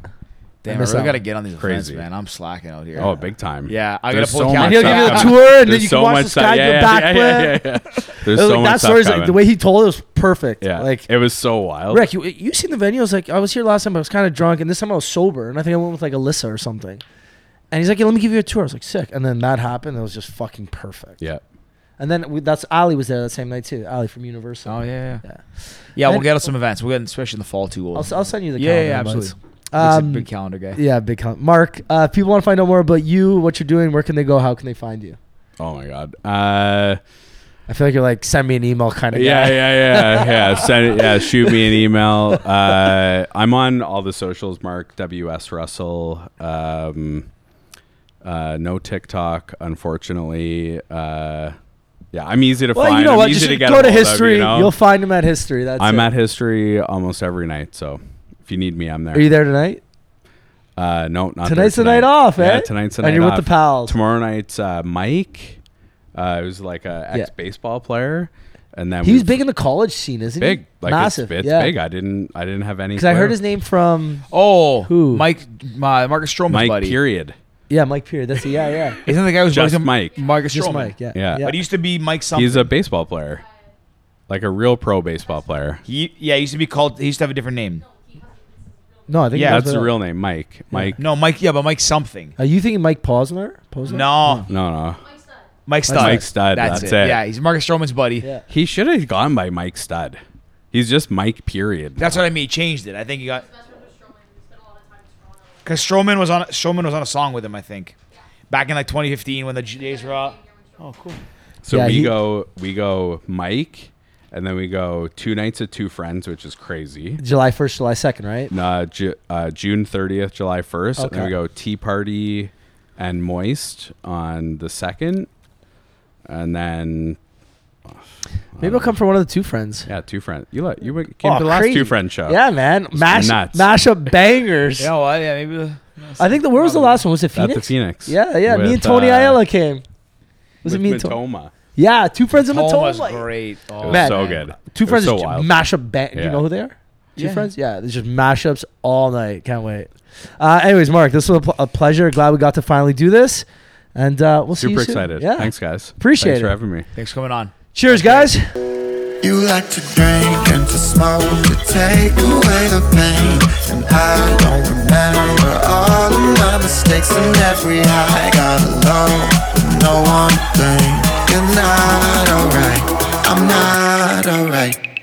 Damn I miss really gotta get on these events man I'm slacking out here Oh, big time. Yeah, I gotta pull so the much And he'll give you the tour, and then There's you so can watch much the stuff- sky yeah, go yeah, back yeah, flip. yeah, yeah, yeah. There's so like, much that stuff story's like, coming. the way he told it was perfect. Yeah, Like it was so wild. Rick, you you seen the venue? I was like, I was here last time, but I was kind of drunk, and this time I was sober, and I think I went with like Alyssa or something. And he's like, yeah, let me give you a tour. I was like, sick. And then that happened. It was just fucking perfect. Yeah. And then we, that's Ali was there that same night too. Ali from Universal. Oh yeah, yeah. Yeah. Yeah, we'll And- get on some events. We'll get, especially in the fall too. We'll, I'll, I'll send you the yeah, calendar. yeah, invites. absolutely. Luke's Um, big calendar guy. Yeah, big count. Mark, uh, if people want to find out more about you, what you're doing, where can they go? How can they find you? Oh my god. Uh, I feel like you're like send me an email kind of yeah, guy. yeah, yeah, yeah. yeah. Send it, yeah, shoot me an email. Uh, I'm on all the socials. Mark W S Russell. Um, uh, no TikTok, unfortunately. Uh, yeah, I'm easy to Well, find. you know I'm what? easy Just to get go to hold of, history. you know? You'll find him at history. That's I'm it. at history almost every night. So if you need me, I'm there. Are you there tonight? Uh, no, not Tonight's there the night off, eh? Yeah, tonight's the night and you're off. with the pals. Tomorrow night's uh, Mike. Uh, who's like a ex baseball player, and then He was we've- big in the college scene, isn't he? big, like Massive. It's, it's yeah. big. I didn't, I didn't have any. Because I heard his name from Oh, Who? Mike, my Marcus Stroman's Mike. buddy. Period. yeah Mike Peary. That's a, yeah yeah. Isn't the guy who's Just buddies with Mike. Marcus Just Stroman. Mike. Yeah Yeah. But he used to be Mike something. He's a baseball player, like a real pro baseball player. He, yeah, he used to be called. He used to have a different name. No, I think Yeah, That's the real name, Mike. Mike. No, Mike. Yeah, but Mike something. Are you thinking Mike Posner? Posner? No, No, no. Mike Stud. Mike Stud, that's it. Yeah, he's Marcus Stroman's buddy. Yeah. He should have gone by Mike Stud. He's just Mike. Period. That's what I mean. He changed it. I think he got because Stroman was on Stroman was on a song with him. I think back in like 2015 when the Jays were up. Oh, cool. So Yeah, we he- go, we go Mike, and then we go two nights at two friends, which is crazy. July first, July second, right? Uh, Ju- uh, June 30th, July 1st. And then we go Tea Party and Moist on the 2nd. And then, Maybe I'll come for one of the two friends. yeah, two friends. You let, you went- came Oh, to the last crazy. two friend show. Yeah, man. Mash, nuts. mash up bangers. You know what? Yeah, maybe. The, I think the where was the last one? Was it At Phoenix? the Phoenix. Yeah, yeah. me and Tony uh, Ayala came. Was it me and Tony? Matoma. Yeah, two friends in Home was Matoma. great. It Oh, was Man. so good. Two It friends so just wild. mash up bang. Do you know who they are? Two Yeah. friends? Yeah, there's just mashups all night. Can't wait. Uh, anyways, Mark, this was a, pl- a pleasure. Glad we got to finally do this, and uh, we'll see you soon. Super excited. Yeah, Thanks, guys. Appreciate it. Thanks it. for having me. Thanks for coming on. Cheers, guys. You like to drink and to smoke to take away the pain. And I don't remember all of my mistakes and every high got a low with no one thing you're not alright. I'm not alright.